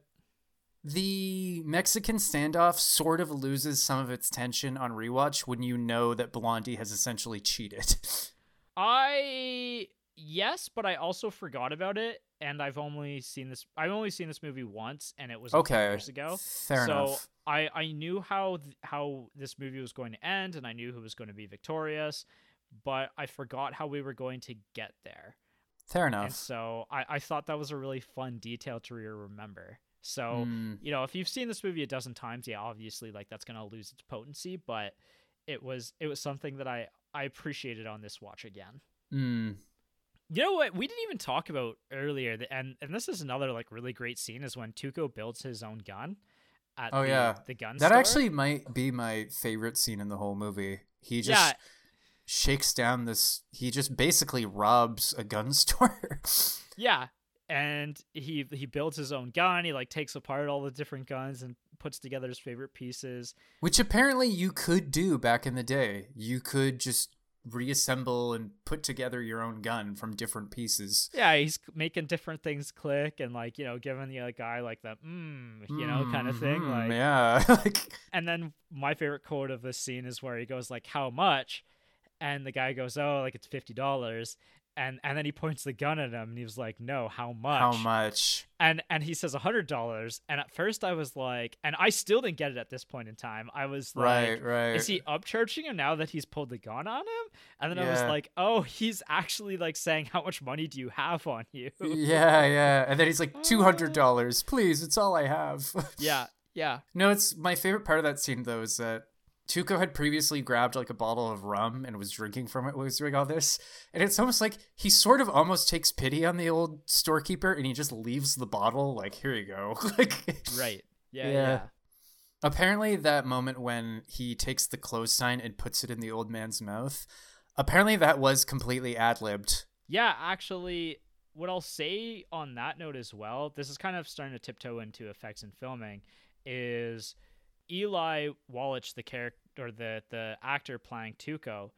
the Mexican standoff sort of loses some of its tension on rewatch when you know that Blondie has essentially cheated. I yes, but I also forgot about it, and I've only seen this. I've only seen this movie once, and it was okay years ago. Fair so enough. I I knew how th- how this movie was going to end, and I knew who was going to be victorious, but I forgot how we were going to get there. Fair enough. And so I I thought that was a really fun detail to remember. So, mm. you know, if you've seen this movie a dozen times, yeah, obviously like that's going to lose its potency, but it was it was something that I I appreciated on this watch again. Mm. You know what? We didn't even talk about earlier, and and this is another like really great scene is when Tuco builds his own gun. At oh the, yeah, the gun. That store. actually might be my favorite scene in the whole movie. He just yeah. shakes down this. He just basically robs a gun store. yeah, and he he builds his own gun. He like takes apart all the different guns and puts together his favorite pieces. Which apparently you could do back in the day. You could just reassemble and put together your own gun from different pieces. Yeah, he's making different things click and like, you know, giving the guy like the mm, you know, mm-hmm. kind of thing like Yeah. and then my favorite quote of this scene is where he goes like how much? And the guy goes, "Oh, like it's $50." And and then he points the gun at him and he was like no how much how much? and and he says a hundred dollars. And at first i was like and i still didn't get it at this point in time. I was like right. Right is he upcharging him now that he's pulled the gun on him? And then yeah. i was like oh he's actually like saying how much money do you have on you yeah yeah. And then he's like $200 please it's all i have. Yeah yeah. No it's my favorite part of that scene though is that Tuco had previously grabbed like a bottle of rum and was drinking from it while he was doing all this. And it's almost like he sort of almost takes pity on the old storekeeper and he just leaves the bottle like, here you go. like Right. Yeah, yeah, yeah. Apparently that moment when he takes the close sign and puts it in the old man's mouth, apparently that was completely ad-libbed. Yeah, actually what I'll say on that note as well, this is kind of starting to tiptoe into effects and filming, is Eli Wallach, the character or the the actor playing Tuco,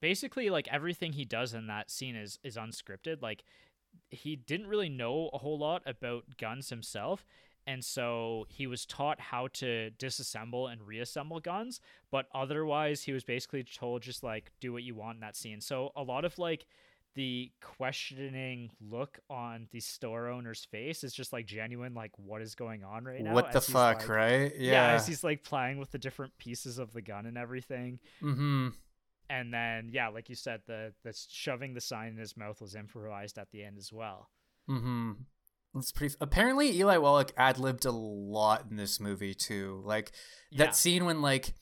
basically like everything he does in that scene is is unscripted. Like he didn't really know a whole lot about guns himself. And so he was taught how to disassemble and reassemble guns, but otherwise he was basically told just like do what you want in that scene. So a lot of like the questioning look on the store owner's face is just like genuine like what is going on right now what the fuck like, right yeah. yeah as he's like playing with the different pieces of the gun and everything mm-hmm and then yeah like you said the the shoving the sign in his mouth was improvised at the end as well mm-hmm that's pretty. Apparently, Eli Wallach ad libbed a lot in this movie too. Like that yeah. scene when like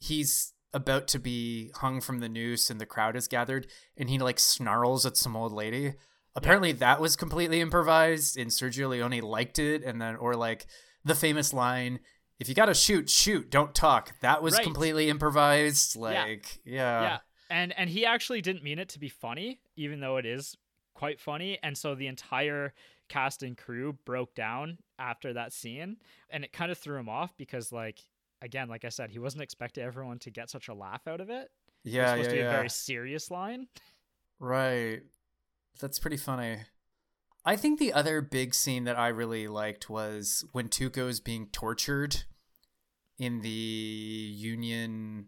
he's about to be hung from the noose and the crowd is gathered and he like snarls at some old lady apparently yeah. that was completely improvised and sergio leone liked it and then or like the famous line if you gotta shoot shoot don't talk that was right. completely improvised like yeah. yeah yeah and and he actually didn't mean it to be funny even though it is quite funny and so the entire cast and crew broke down after that scene and it kind of threw him off because like again, like I said, he wasn't expecting everyone to get such a laugh out of it. Yeah, it was supposed yeah, to be yeah. a very serious line. Right. That's pretty funny. I think the other big scene that I really liked was when Tuco is being tortured in the Union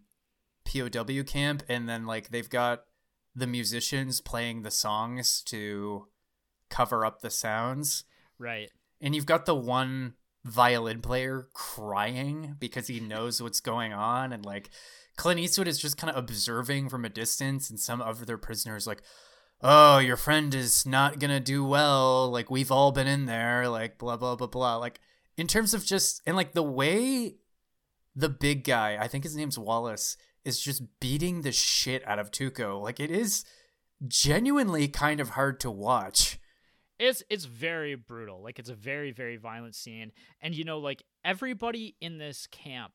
POW camp, and then like they've got the musicians playing the songs to cover up the sounds. Right. And you've got the one violin player crying because he knows what's going on and like Clint Eastwood is just kind of observing from a distance and some other prisoners like oh your friend is not gonna do well. Like we've all been in there. Like blah blah blah blah. Like in terms of just and like the way the big guy I think his name's Wallace is just beating the shit out of Tuco like it is genuinely kind of hard to watch it's it's very brutal. Like it's a very very violent scene, and you know, like everybody in this camp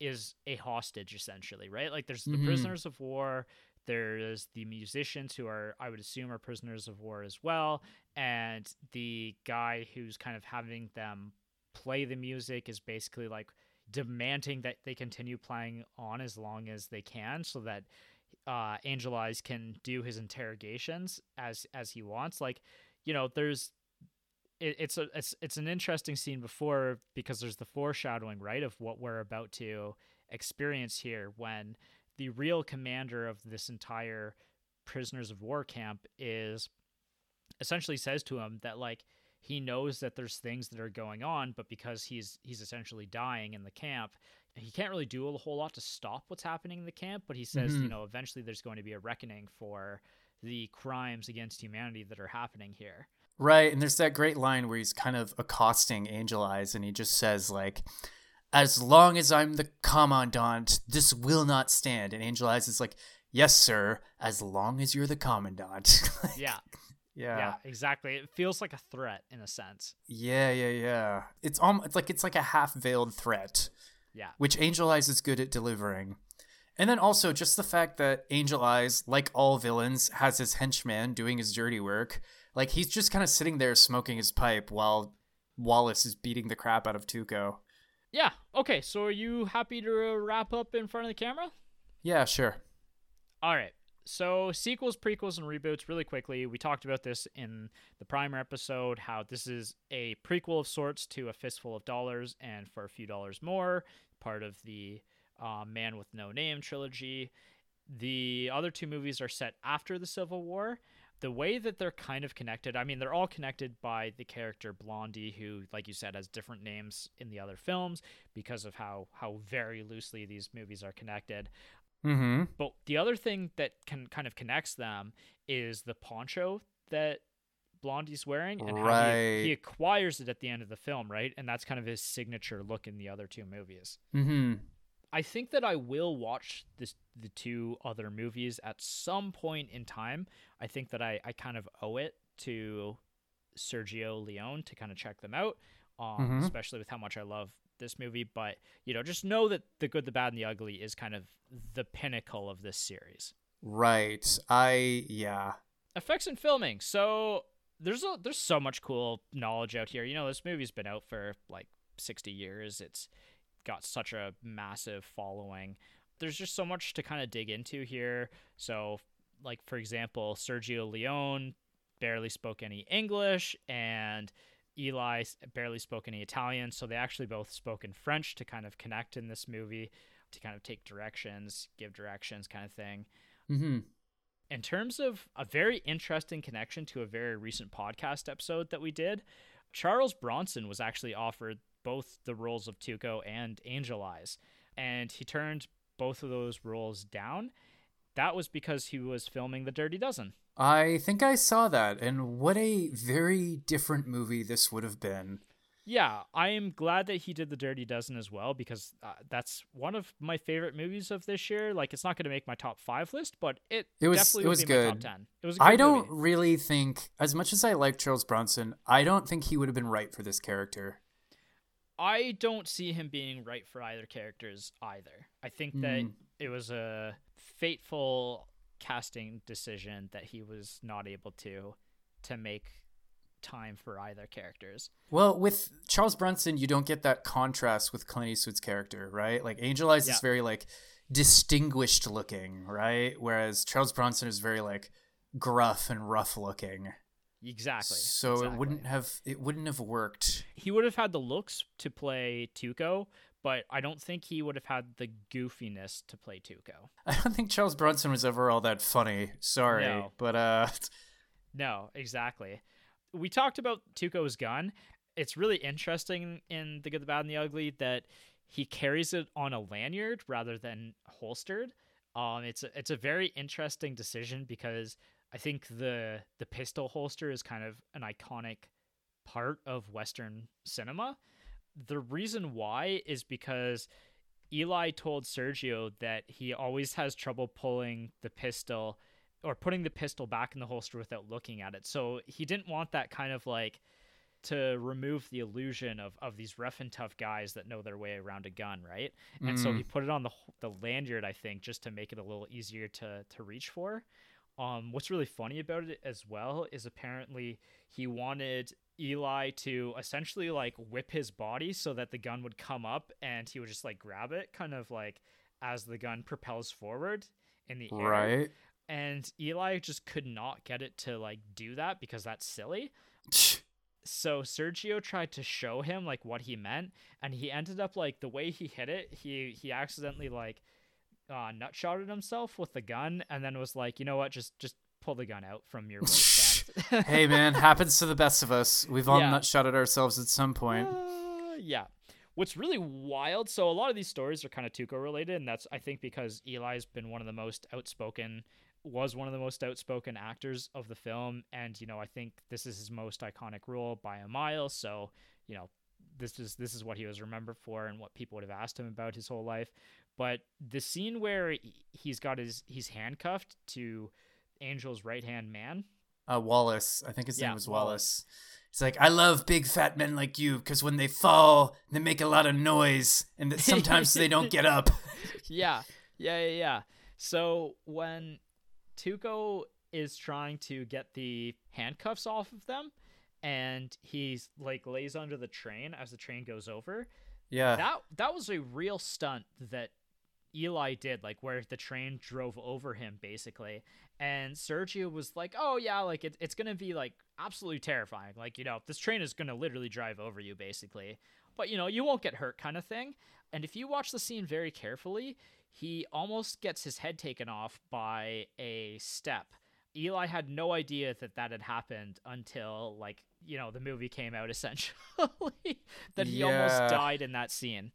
is a hostage essentially, right? Like there's the mm-hmm. prisoners of war, there's the musicians who are I would assume are prisoners of war as well, and the guy who's kind of having them play the music is basically like demanding that they continue playing on as long as they can so that uh Angel Eyes can do his interrogations as as he wants. Like you know, there's it, it's a it's it's an interesting scene before because there's the foreshadowing right of what we're about to experience here when the real commander of this entire prisoners of war camp is essentially says to him that like he knows that there's things that are going on but because he's he's essentially dying in the camp he can't really do a whole lot to stop what's happening in the camp but he says Mhm. you know eventually there's going to be a reckoning for the crimes against humanity that are happening here Right, and there's that great line where he's kind of accosting Angel Eyes, and he just says like, "As long as I'm the commandant, this will not stand." And Angel Eyes is like, "Yes, sir. As long as you're the commandant." yeah yeah, yeah exactly it feels like a threat in a sense yeah, yeah, yeah. It's almost it's like it's like a half veiled threat, yeah which Angel Eyes is good at delivering. And then also just the fact that Angel Eyes, like all villains, has his henchman doing his dirty work. Like he's just kind of sitting there smoking his pipe while Wallace is beating the crap out of Tuco. yeah okay so are you happy to uh, wrap up in front of the camera Yeah, sure. All right. So sequels, prequels, and reboots. Really quickly, we talked about this in the primer episode. How this is a prequel of sorts to A Fistful of Dollars, and for a few dollars more, part of the uh, Man with No Name trilogy. The other two movies are set after the Civil War. The way that they're kind of connected, I mean, they're all connected by the character Blondie, who, like you said, has different names in the other films because of how how very loosely these movies are connected. Mm-hmm. But the other thing that can kind of connects them is the poncho that Blondie's wearing and how he, he acquires it at the end of the film, right? And that's kind of his signature look in the other two movies. Mm-hmm. I think that I will watch this the two other movies at some point in time. I think that I, I kind of owe it to Sergio Leone to kind of check them out, um, Mhm. especially with how much I love this movie. But you know, just know that the good, the bad, and the ugly is kind of the pinnacle of this series. Right. I yeah. Effects and filming. So there's a there's so much cool knowledge out here. You know, this movie's been out for like 60 years. It's got such a massive following. There's just so much to kind of dig into here. So, like for example, Sergio Leone barely spoke any English, and Eli barely spoke any Italian. So they actually both spoke in French to kind of connect in this movie, to kind of take directions, give directions, kind of thing Mm-hmm. in terms of a very interesting connection to a very recent podcast episode that we did, Charles Bronson was actually offered both the roles of Tuco and Angel Eyes, and he turned both of those roles down. That was because he was filming The Dirty Dozen. I think I saw that, and what a very different movie this would have been. Yeah, I am glad that he did The Dirty Dozen as well because uh, that's one of my favorite movies of this year. Like, it's not going to make my top five list, but it, It was- definitely it was my top good. ten. It was. A good I don't movie. really think, as much as I like Charles Bronson, I don't think he would have been right for this character. I don't see him being right for either characters either. I think that Mm. it was a fateful casting decision that he was not able to to make time for either characters. Well, with Charles Bronson, you don't get that contrast with Clint Eastwood's character, right? Like Angel Eyes Yeah. is very like distinguished looking, right? Whereas Charles Bronson is very like gruff and rough looking. Exactly. So it wouldn't have it wouldn't have worked. He would have had the looks to play Tuco, but I don't think he would have had the goofiness to play Tuco. I don't think Charles Bronson was ever all that funny. Sorry, No. but uh No, exactly. We talked about Tuco's gun. It's really interesting in The Good, the Bad, and the Ugly that he carries it on a lanyard rather than holstered. Um, it's a, it's a very interesting decision because I think the the pistol holster is kind of an iconic part of Western cinema. The reason why is because Eli told Sergio that he always has trouble pulling the pistol or putting the pistol back in the holster without looking at it. So he didn't want that kind of like to remove the illusion of, of these rough and tough guys that know their way around a gun, right? And so Mm. he put it on the the lanyard, I think, just to make it a little easier to to reach for. Um, what's really funny about it as well is apparently he wanted Eli to essentially like whip his body so that the gun would come up and he would just like grab it, kind of like as the gun propels forward in the air right. and Eli just could not get it to like do that because that's silly. so Sergio tried to show him like what he meant, and he ended up like the way he hit it. He he accidentally like uh, nutshotted himself with the gun, and then was like, you know what, just just pull the gun out from your hey man, happens to the best of us. We've all Yeah. nutshotted ourselves at some point. Uh, yeah. What's really wild, so a lot of these stories are kind of Tuco related, and that's I think because Eli's been one of the most outspoken was one of the most outspoken actors of the film, and you know, I think this is his most iconic role by a mile, so, you know, this is this is what he was remembered for and what people would have asked him about his whole life. But the scene where he- he's got his he's handcuffed to Angel's right hand man. Uh, Wallace, I think his Yeah, name was Wallace. He's like, I love big fat men like you because when they fall, they make a lot of noise, and that sometimes they don't get up. yeah, yeah, yeah, yeah. So when Tuco is trying to get the handcuffs off of them, and he's like lays under the train as the train goes over, Yeah, that that was a real stunt that Eli did, like where the train drove over him basically. And Sergio was like, "Oh yeah, like it, it's gonna be like absolutely terrifying. Like you know, this train is gonna literally drive over you basically, but you know, you won't get hurt, kind of thing." And if you watch the scene very carefully, he almost gets his head taken off by a step. Eli had no idea that that had happened until like you know the movie came out essentially that he almost died in that scene.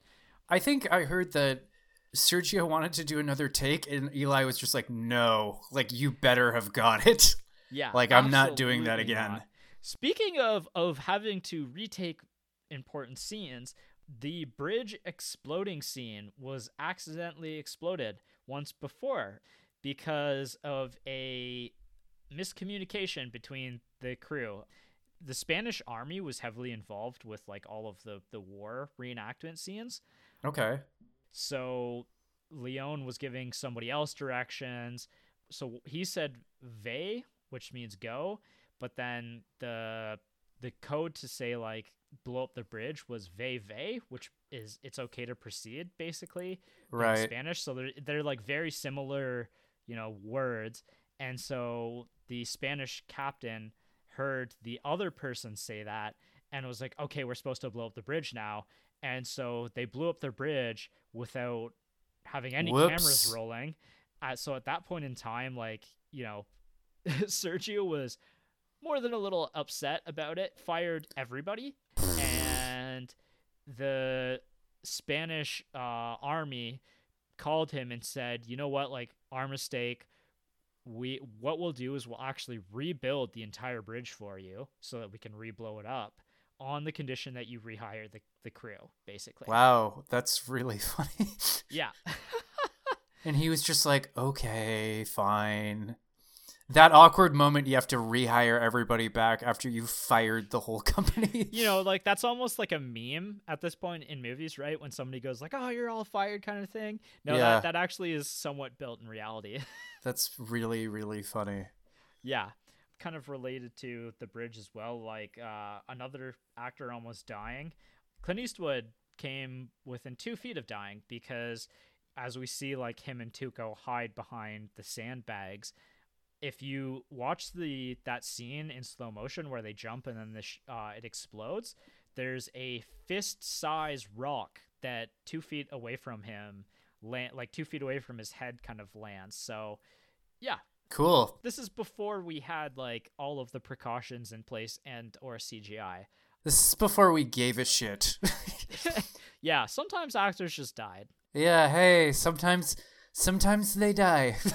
I think I heard that Sergio wanted to do another take, and Eli was just like, "No, like you better have got it." Yeah. Like, I'm not doing that again. not. Speaking of of having to retake important scenes, the bridge exploding scene was accidentally exploded once before because of a miscommunication between the crew. The Spanish army was heavily involved with like all of the the war reenactment scenes. Okay. So Leone was giving somebody else directions. So he said "ve," which means go, but then the the code to say like blow up the bridge was "ve ve," which is it's okay to proceed basically in Right. Spanish. So they're they're like very similar, you know, words. And so the Spanish captain heard the other person say that and was like, "Okay, we're supposed to blow up the bridge now." And so they blew up their bridge without having any Whoops. cameras rolling. Uh, so at that point in time, like you know, Sergio was more than a little upset about it. Fired everybody, and the Spanish uh, army called him and said, "You know what? Like our mistake. We what we'll do is we'll actually rebuild the entire bridge for you so that we can reblow it up." On the condition that you rehire the, the crew, basically. Wow, that's really funny. Yeah. and he was just like, "Okay, fine." That awkward moment you have to rehire everybody back after you fired the whole company. you know, like that's almost like a meme at this point in movies, right? When somebody goes like, "Oh, you're all fired," kind of thing. No, Yeah. that that actually is somewhat built in reality. That's really really funny. yeah, kind of related to the bridge as well. Like uh, another actor almost dying. Clint Eastwood came within two feet of dying because, as we see, like him and Tuco hide behind the sandbags. If you watch the that scene in slow motion where they jump and then the sh- uh, it explodes, there's a fist-sized rock that two feet away from him, land like two feet away from his head, kind of lands. So, yeah, Cool. this is before we had like all of the precautions in place and or CGI. This is before we gave a shit. yeah, sometimes actors just died. yeah, hey, sometimes sometimes they die.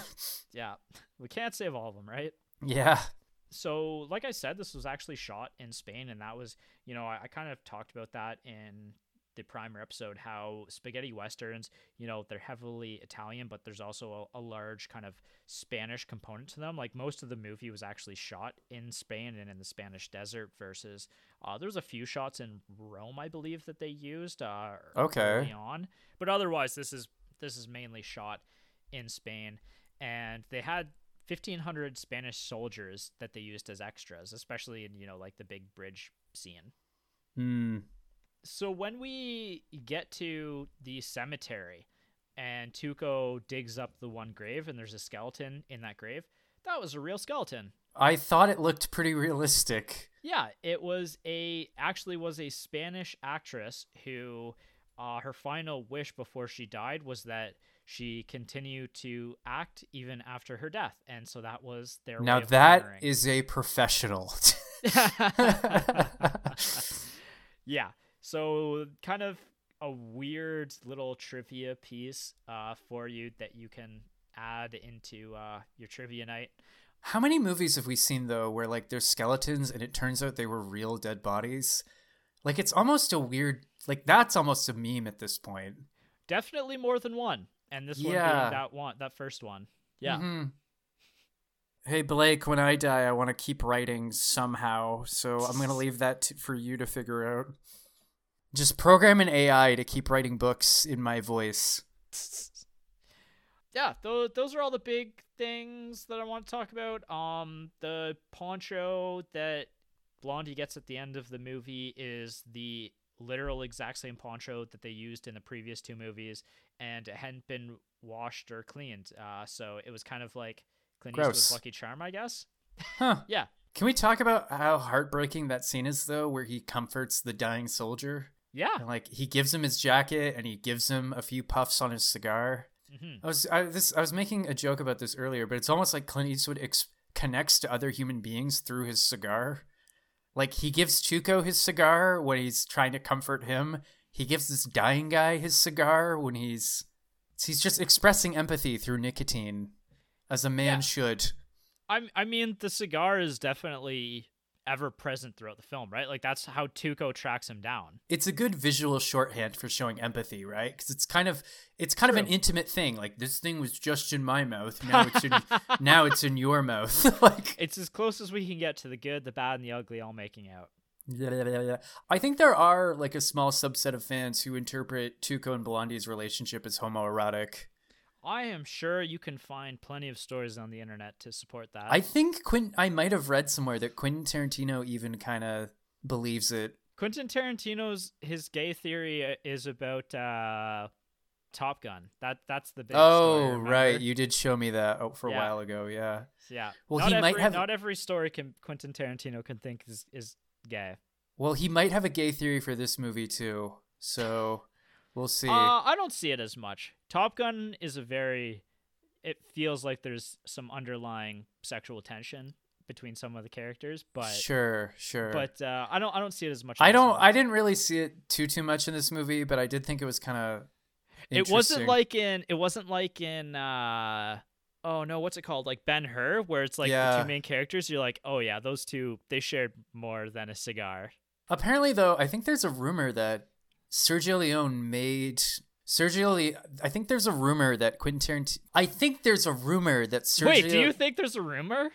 Yeah, we can't save all of them, right? yeah. So, like I said, this was actually shot in Spain, and that was, you know, I, I kind of talked about that in the primer episode how spaghetti westerns, you know, they're heavily Italian, but there's also a, a large kind of Spanish component to them. Like most of the movie was actually shot in Spain and in the Spanish desert versus uh, there's a few shots in Rome, I believe, that they used uh, Okay. early on, but otherwise, this is this is mainly shot in Spain, and they had 1500 Spanish soldiers that they used as extras, especially in you know like the big bridge scene. Hmm. So when we get to the cemetery and Tuco digs up the one grave and there's a skeleton in that grave, that was a real skeleton. I thought it looked pretty realistic. Yeah, it was a actually was a Spanish actress who uh, her final wish before she died was that she continued to act even after her death, and so that was their now way of that is a professional. yeah. So kind of a weird little trivia piece uh, for you that you can add into uh, your trivia night. How many movies have we seen though where like there's skeletons and it turns out they were real dead bodies? Like it's almost a weird like that's almost a meme at this point. Definitely more than one, and this one Yeah. being that one, that first one. Yeah. Mhm. Hey Blake, when I die, I want to keep writing somehow, so I'm gonna leave that t- for you to figure out. Just program an AI to keep writing books in my voice. yeah, those those are all the big things that I want to talk about. Um, the poncho that Blondie gets at the end of the movie is the literal exact same poncho that they used in the previous two movies, and it hadn't been washed or cleaned. Uh, so it was kind of like Clint Gross. Eastwood's Lucky Charm, I guess. Huh. Yeah. Can we talk about how heartbreaking that scene is though, where he comforts the dying soldier? Yeah. And, like he gives him his jacket and he gives him a few puffs on his cigar. hmm I was I, this I was making a joke about this earlier, but it's almost like Clint Eastwood ex- connects to other human beings through his cigar. Like he gives Tuco his cigar when he's trying to comfort him. He gives this dying guy his cigar when he's he's just expressing empathy through nicotine, as a man Yeah. should. I I mean the cigar is definitely ever present throughout the film, right? Like that's how Tuco tracks him down. It's a good visual shorthand for showing empathy, right? Because it's kind of it's kind of an intimate thing. Like this thing was just in my mouth, now it's in now it's in your mouth. like It's as close as we can get to the good, the bad, and the ugly all making out. I think there are like a small subset of fans who interpret Tuco and Blondie's relationship as homoerotic. I am sure you can find plenty of stories on the internet to support that. I think Quint. I might have read somewhere that Quentin Tarantino even kind of believes it. Quentin Tarantino's his gay theory uh, is about uh, Top Gun. That that's the big. oh, story, right. You did show me that oh, for a while ago. Yeah. Yeah. Well, not he every, might have- Not every story can Quentin Tarantino can think is is gay. Well, he might have a gay theory for this movie too. So we'll see. Uh, I don't see it as much. Top Gun is a very. It feels like there's some underlying sexual tension between some of the characters, but sure, sure. but uh, I don't I don't see it as much. I don't. I didn't really see it too too much in this movie, but I did think it was kind of. It wasn't like in. It wasn't like in. uh Oh no, what's it called? Like Ben Hur, where it's like the two main characters. You're like, oh yeah, those two they shared more than a cigar. Apparently, though, I think there's a rumor that Sergio Leone made Sergio. Le- I think there's a rumor that Quentin Tarantino. I think there's a rumor that Sergio. Wait, do you think there's a rumor?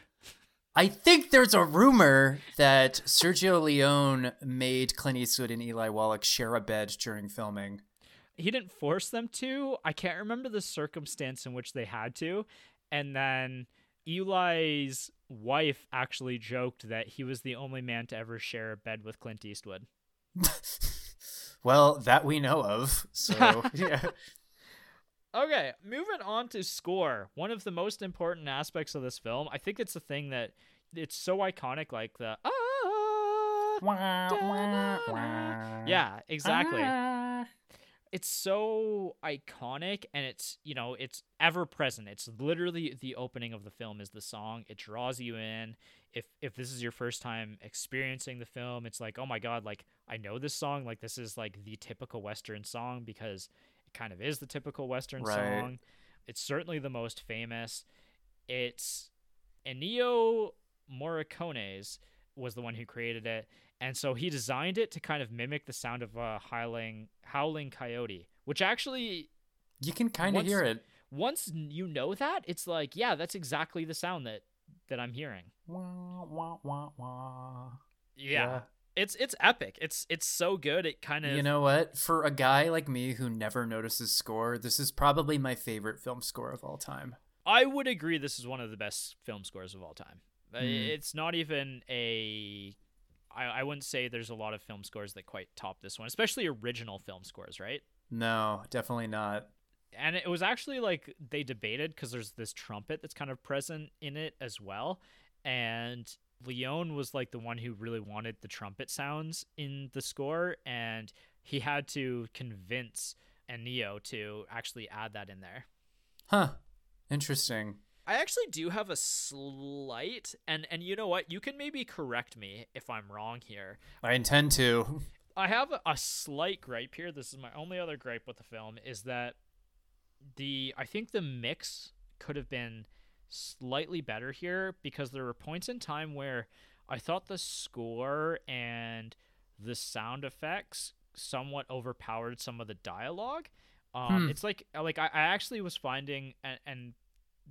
I think there's a rumor that Sergio Leone made Clint Eastwood and Eli Wallach share a bed during filming. he didn't force them to. I can't remember the circumstance in which they had to. And then Eli's wife actually joked that he was the only man to ever share a bed with Clint Eastwood. Well, that we know of. So yeah. Okay, moving on to score. One of the most important aspects of this film. I think it's the thing that it's so iconic like the ah da-na-na. Yeah, exactly. Ah. It's so iconic and it's you know it's ever present. It's literally the opening of the film is the song. It draws you in. If if this is your first time experiencing the film it's like oh my god like i know this song. Like this is like the typical western song because it kind of is the typical western Right. song. It's certainly the most famous. It's Ennio Morricone's was the one who created it, and so he designed it to kind of mimic the sound of a howling howling coyote, which actually You can kind of hear it. once you know that, it's like yeah, that's exactly the sound that that I'm hearing. Wah, wah, wah, wah. Yeah. It's it's epic. It's it's so good. It kind of You know what? For a guy like me who never notices score, this is probably my favorite film score of all time. I would agree this is one of the best film scores of all time. Hmm. It's not even a I, I wouldn't say there's a lot of film scores that quite top this one, especially original film scores, right? No, definitely not. and it was actually like they debated because there's this trumpet that's kind of present in it as well and Leone was like the one who really wanted the trumpet sounds in the score, and he had to convince Ennio to actually add that in there. Huh. Interesting. I actually do have a slight and and you know what? You can maybe correct me if I'm wrong here. I intend to. I have a, a slight gripe here. This is my only other gripe with the film is that the I think the mix could have been slightly better here because there were points in time where I thought the score and the sound effects somewhat overpowered some of the dialogue. Um, Hmm. It's like like I, I actually was finding and, and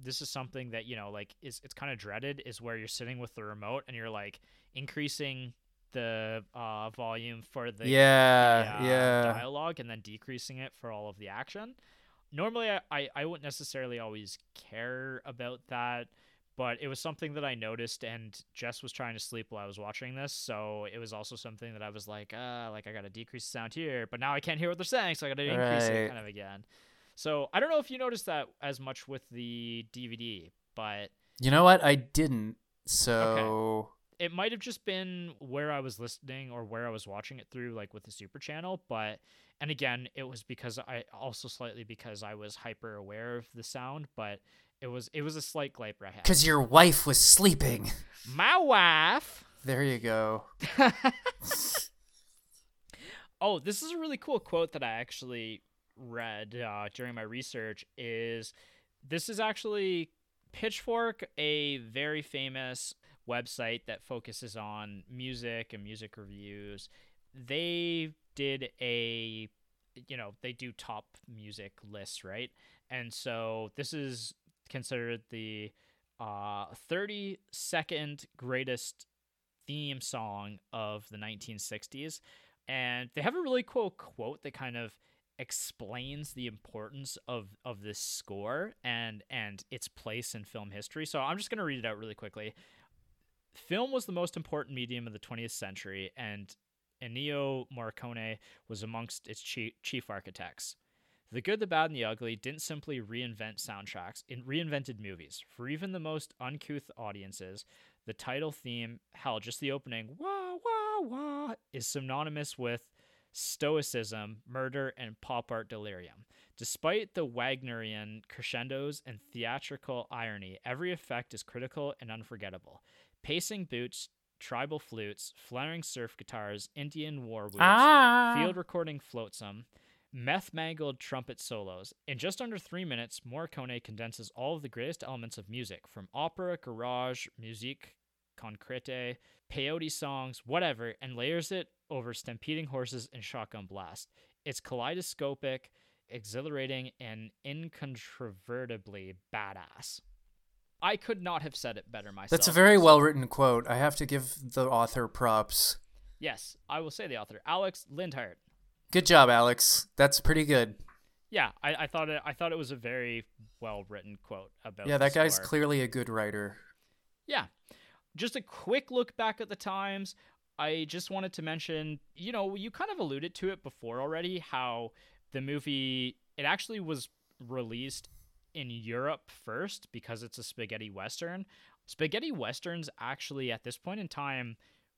this is something that you know like is it's kind of dreaded is where you're sitting with the remote and you're like increasing the uh, volume for the yeah, the, uh, yeah. dialogue and then decreasing it for all of the action. Normally, I, I, I wouldn't necessarily always care about that, but it was something that I noticed, and Jess was trying to sleep while I was watching this, so it was also something that I was like, uh, like I gotta decrease the sound here, but now I can't hear what they're saying, so I gotta increase Right. it kind of again. So I don't know if you noticed that as much with the DVD, but You know what? I didn't. So it might have just been where I was listening or where I was watching it through, like with the super channel. But and again, it was because I also slightly because I was hyper aware of the sound, but it was it was a slight gripe I had. because your wife was sleeping. My wife. There you go. Oh, this is a really cool quote that I actually read uh, during my research. Is this is actually Pitchfork, a very famous website that focuses on music and music reviews. They did a, you know, they do top music lists, right? And so this is considered the uh, 30 second greatest theme song of the 1960s and they have a really cool quote that kind of explains the importance of of this score and and its place in film history. So I'm just going to read it out really quickly. Film was the most important medium of the 20th century and Ennio Morricone was amongst its chief, architects. The Good, the Bad, and the Ugly didn't simply reinvent soundtracks, it reinvented movies. For even the most uncouth audiences, the title theme, hell, just the opening, wah, wah, wah, is synonymous with stoicism, murder, and pop art delirium. Despite the Wagnerian crescendos and theatrical irony, every effect is critical and unforgettable. Pacing boots, tribal flutes, flaring surf guitars, Indian war whoops, Ah. field recording flotsam, meth mangled trumpet solos. In just under three minutes, Morricone condenses all of the greatest elements of music from opera, garage, musique concrete, peyote songs, whatever, and layers it over stampeding horses and shotgun blast. It's kaleidoscopic, exhilarating, and incontrovertibly badass. I could not have said it better myself. That's a very well written quote. I have to give the author props. Yes, I will say the author, Alex Linhardt. Good job, Alex. That's pretty good. Yeah, I, I thought it. I thought it was a very well written quote about. Yeah, that guy's clearly a good writer. Yeah, just a quick look back at the times. I just wanted to mention, you know, you kind of alluded to it before already. How the movie it actually was released in Europe first because it's a spaghetti western. Spaghetti westerns actually at this point in time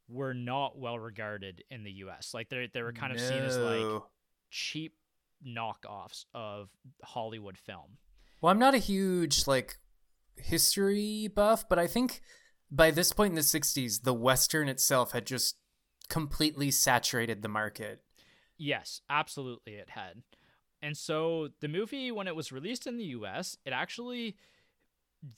were not well regarded in the U.S. Like they they were kind of seen as like cheap knockoffs of Hollywood film. Well, I'm not a huge like history buff, but I think by this point in the 60s, the western itself had just completely saturated the market. Yes, absolutely it had. And so the movie when it was released in the US, it actually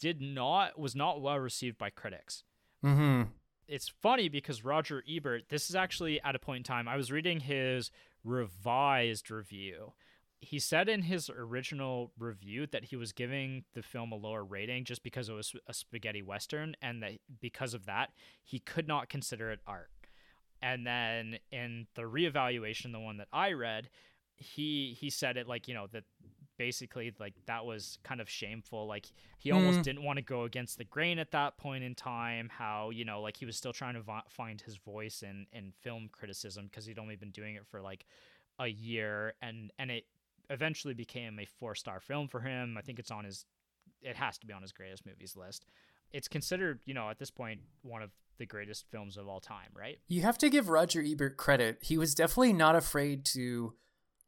did not was not well received by critics. Mhm. It's funny because Roger Ebert, this is actually at a point in time I was reading his revised review. He said in his original review that he was giving the film a lower rating just because it was a spaghetti western and that because of that, he could not consider it art. And then in the reevaluation, the one that I read, he he said it like you know that basically like that was kind of shameful like he almost Mm. didn't want to go against the grain at that point in time how you know like he was still trying to vi- find his voice in in film criticism because he'd only been doing it for like a year and and it eventually became a four star film for him i think it's on his it has to be on his greatest movies list it's considered, you know, at this point one of the greatest films of all time, right? You have to give Roger Ebert credit. He was definitely not afraid to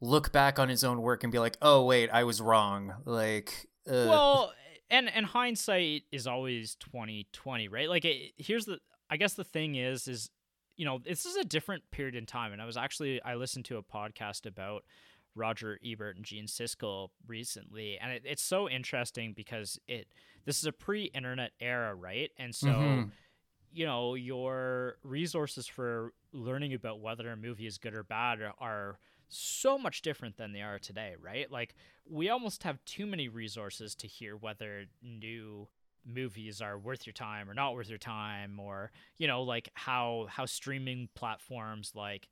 look back on his own work and be like, "Oh, wait, I was wrong." Like, uh, well, and and hindsight is always 2020, right? Like it, here's the I guess the thing is is you know, this is a different period in time and I was actually I listened to a podcast about Roger Ebert and Gene Siskel recently, and it, it's so interesting because it this is a pre-internet era, right? And so, mm-hmm. you know, your resources for learning about whether a movie is good or bad are, are so much different than they are today, right? Like we almost have too many resources to hear whether new movies are worth your time or not worth your time or you know like how how streaming platforms like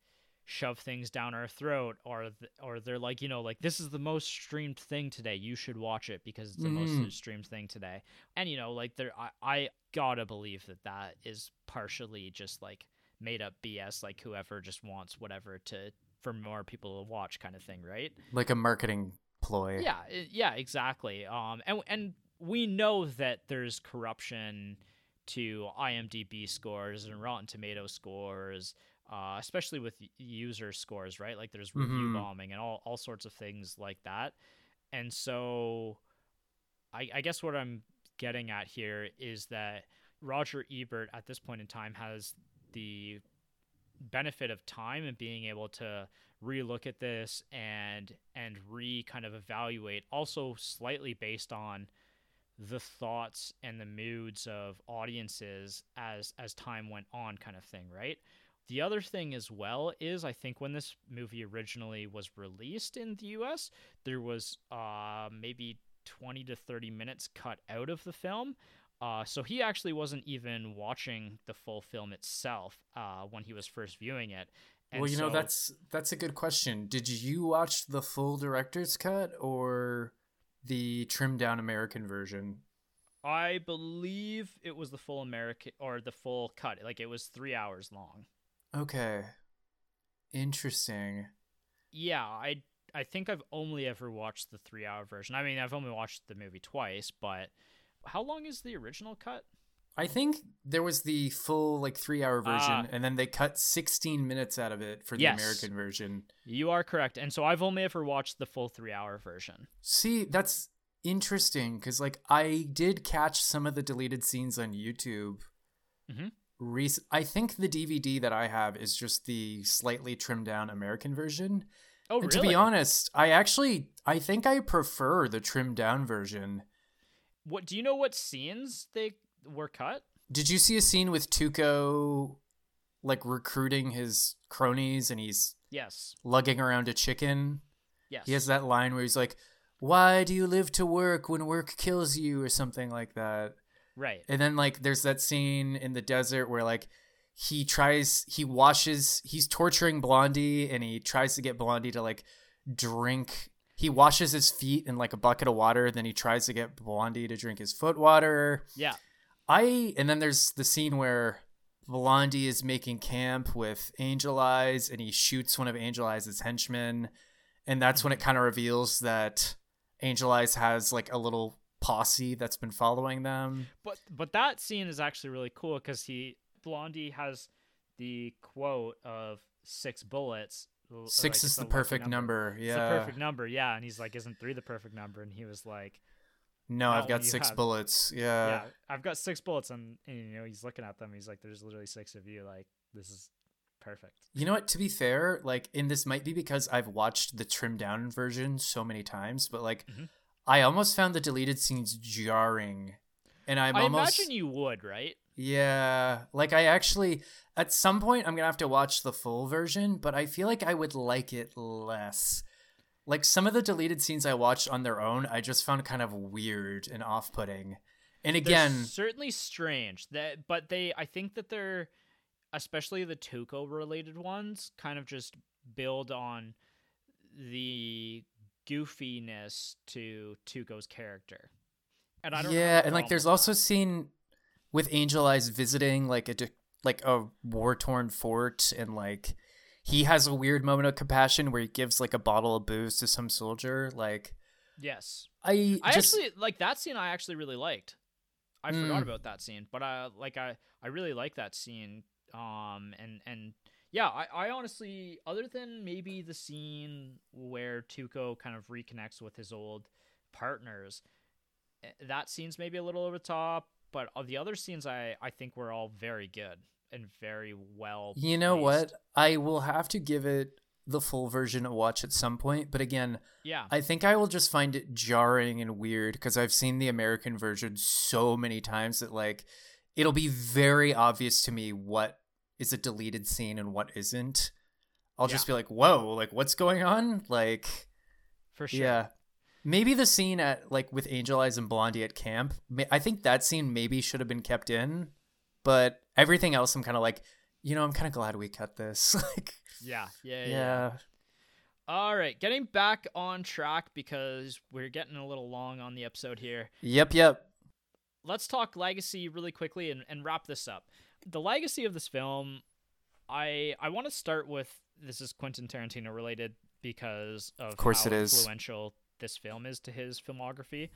shove things down our throat or th- or they're like you know like this is the most streamed thing today. You should watch it because it's the mm. most streamed thing today. And you know like there I, I gotta believe that that is partially just like made up bs like whoever just wants whatever to for more people to watch kind of thing right? Like a marketing ploy. Yeah yeah exactly. Um and and we know that there's corruption to imdb scores and rotten tomato scores uh, especially with user scores, right? Like there's review mm-hmm. bombing and all, all sorts of things like that. And so I, I guess what I'm getting at here is that Roger Ebert at this point in time has the benefit of time and being able to relook at this and and re kind of evaluate also slightly based on the thoughts and the moods of audiences as as time went on kind of thing right the other thing as well is I think when this movie originally was released in the US, there was uh, maybe 20 to 30 minutes cut out of the film. Uh, so he actually wasn't even watching the full film itself uh, when he was first viewing it. And well, you so, know that's that's a good question. Did you watch the full director's cut or the trimmed down American version? I believe it was the full American or the full cut. Like it was three hours long. Okay. Interesting. Yeah, I I think I've only ever watched the 3-hour version. I mean, I've only watched the movie twice, but how long is the original cut? I think there was the full like 3-hour version uh, and then they cut 16 minutes out of it for the yes, American version. You are correct. And so I've only ever watched the full 3-hour version. See, that's interesting cuz like I did catch some of the deleted scenes on YouTube. hmm rec- I think the DVD that I have is just the slightly trimmed down American version. Oh, and really? To be honest, I actually I think I prefer the trimmed down version. What do you know? What scenes they were cut? Did you see a scene with Tuco, like recruiting his cronies, and he's yes lugging around a chicken? Yes, he has that line where he's like, "Why do you live to work when work kills you?" or something like that. Right. And then like there's that scene in the desert where like he tries he washes he's torturing Blondie and he tries to get Blondie to like drink he washes his feet in like a bucket of water then he tries to get Blondie to drink his foot water. Yeah. I and then there's the scene where Blondie is making camp with Angel Eyes and he shoots one of Angel Eyes' henchmen and that's when it mm-hmm. kind of reveals that Angel Eyes has like a little posse that's been following them. But but that scene is actually really cool because he Blondie has the quote of six bullets. Six like, is the perfect number. number. Yeah, it's the perfect number. Yeah, and he's like, "Isn't three the perfect number?" And he was like, "No, I've got six have. bullets." Yeah, yeah, I've got six bullets, and, and you know he's looking at them. He's like, "There's literally six of you. Like this is perfect." You know what? To be fair, like, and this might be because I've watched the trimmed down version so many times, but like. Mm-hmm I almost found the deleted scenes jarring, and I'm I almost. imagine you would, right? Yeah, like I actually at some point I'm gonna have to watch the full version, but I feel like I would like it less. Like some of the deleted scenes I watched on their own, I just found kind of weird and off-putting. And again, they're certainly strange. That, but they, I think that they're, especially the Tuco related ones, kind of just build on the goofiness to Tuco's character. And I don't Yeah, and like there's also scene with Angel Eyes visiting like a like a war-torn fort and like he has a weird moment of compassion where he gives like a bottle of booze to some soldier like Yes. I I just, actually like that scene I actually really liked. I forgot Mm. about that scene, but I like I I really like that scene. Um, and and yeah, I I honestly, other than maybe the scene where Tuco kind of reconnects with his old partners, eh, that scene's maybe a little over the top. But of the other scenes, I I think were all very good and very well. You know placed. what? I will have to give it the full version a watch at some point, but again, Yeah. I think I will just find it jarring and weird because I've seen the American version so many times that like it'll be very obvious to me what is a deleted scene and what isn't. I'll just be like, "Whoa, like what's going on?" Like for sure. yeah. Maybe the scene at like with Angel Eyes and Blondie at camp. I think that scene maybe should have been kept in, but everything else I'm kind of like, you know, I'm kind of glad we cut this. like Yeah. Yeah. Yeah. yeah. All right, getting back on track because we're getting a little long on the episode here. Yep, yep. let's talk legacy really quickly and, and wrap this up. The legacy of this film, I I want to start with this is Quentin Tarantino related because of, course how it is. influential this film is to his filmography.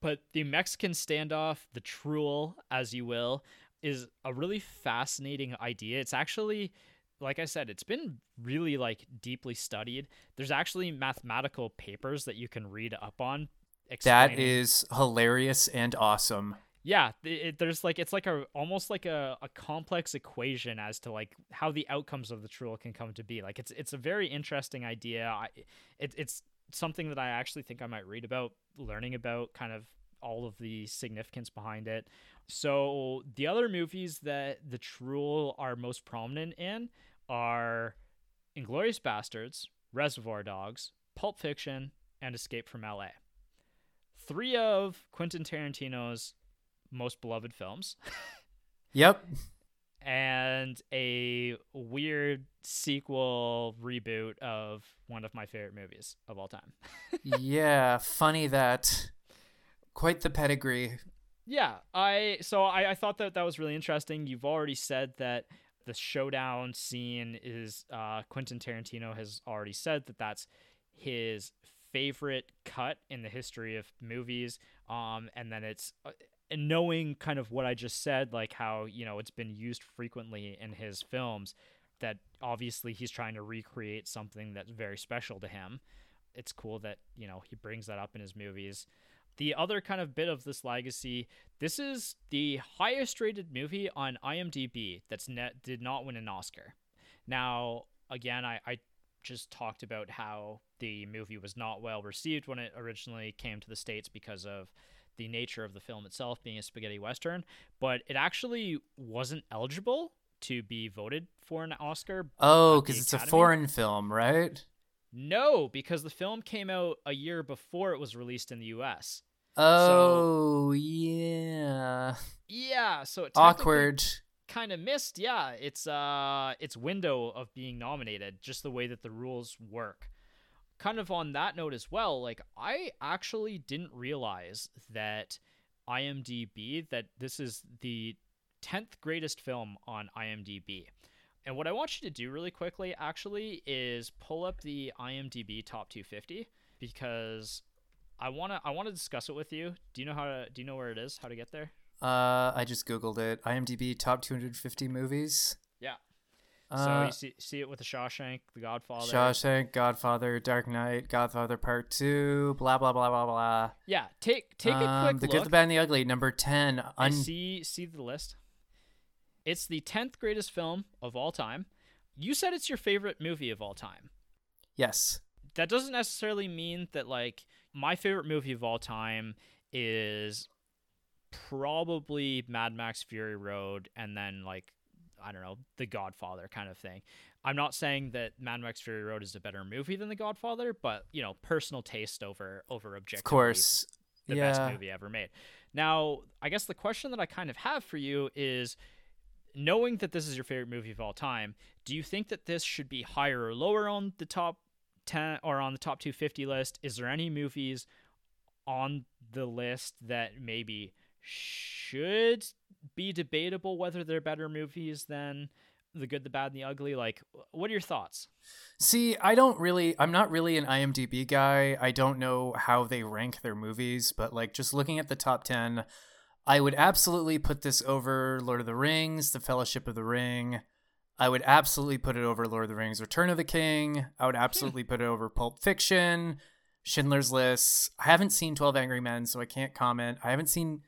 But the Mexican standoff, the truel, as you will, is a really fascinating idea. It's actually like I said, it's been really like deeply studied. There's actually mathematical papers that you can read up on. That is hilarious and awesome. Yeah it, there's like it's like a almost like a, a complex equation as to like how the outcomes of the truel can come to be. Like it's it's a very interesting idea. I, it, it's something that i actually think i might read about learning about kind of all of the significance behind it. So the other movies that the truel are most prominent in are inglorious bastards reservoir dogs pulp fiction and escape from la three of quentin tarantino's most beloved films Yep. and a weird sequel reboot of one of my favorite movies of all time. yeah, funny that. Quite the pedigree. yeah, I so I, I thought that that was really interesting. You've already said that the showdown scene is uh, Quentin Tarantino has already said that that's his favorite cut in the history of movies. Um, and then it's uh, and knowing kind of what I just said, like how you know it's been used frequently in his films, that obviously he's trying to recreate something that's very special to him. It's cool that you know he brings that up in his movies. The other kind of bit of this legacy, this is the highest rated movie on IMDb that's net did not win an Oscar. Now, again, I, I just talked about how the movie was not well received when it originally came to the States because of the nature of the film itself being a spaghetti western, but it actually wasn't eligible to be voted for an Oscar. Oh, because it's a foreign film, right? No, because the film came out a year before it was released in the US. Oh, yeah. Yeah, so it Awkward. kind of missed. Yeah, it's uh its window of being nominated, just the way that the rules work. Kind of on that note as well, like I actually didn't realize that IMDb that this is the 10th greatest film on IMDb. And what I want you to do really quickly actually is pull up the IMDb top 250 because I want to I want to discuss it with you. Do you know how to do you know where it is? How to get there? Uh, I just googled it. IMDb top 250 movies. So Uh, you see see it with the Shawshank, The Godfather. Shawshank, Godfather, Dark Knight, Godfather Part Two, blah blah blah blah blah. Yeah, take take a Um, quick the look. Good, the Bad, and the Ugly. Number ten. Un- see see the list. It's the tenth greatest film of all time. You said it's your favorite movie of all time. yes. That doesn't necessarily mean that like my favorite movie of all time is probably Mad Max Fury Road and then like I don't know, The Godfather kind of thing. I'm not saying that Mad Max Fury Road is a better movie than The Godfather, but you know, personal taste over over objective. Of course. the yeah. best movie ever made. Now, I guess the question that I kind of have for you is knowing that this is your favorite movie of all time, do you think that this should be higher or lower on the top 10 or on the top 250 list? Is there any movies on the list that maybe should be debatable whether they're better movies than The Good, the Bad, and the Ugly? Like, what are your thoughts? See, I don't really. I'm not really an IMDb guy. I don't know how they rank their movies, but like just looking at the top ten, I would absolutely put this over Lord of the Rings, The Fellowship of the Ring. I would absolutely put it over Lord of the Rings, Return of the King. I would hmm. absolutely put it over Pulp Fiction, Schindler's List. I haven't seen 12 Angry Men, so I can't comment. I haven't seen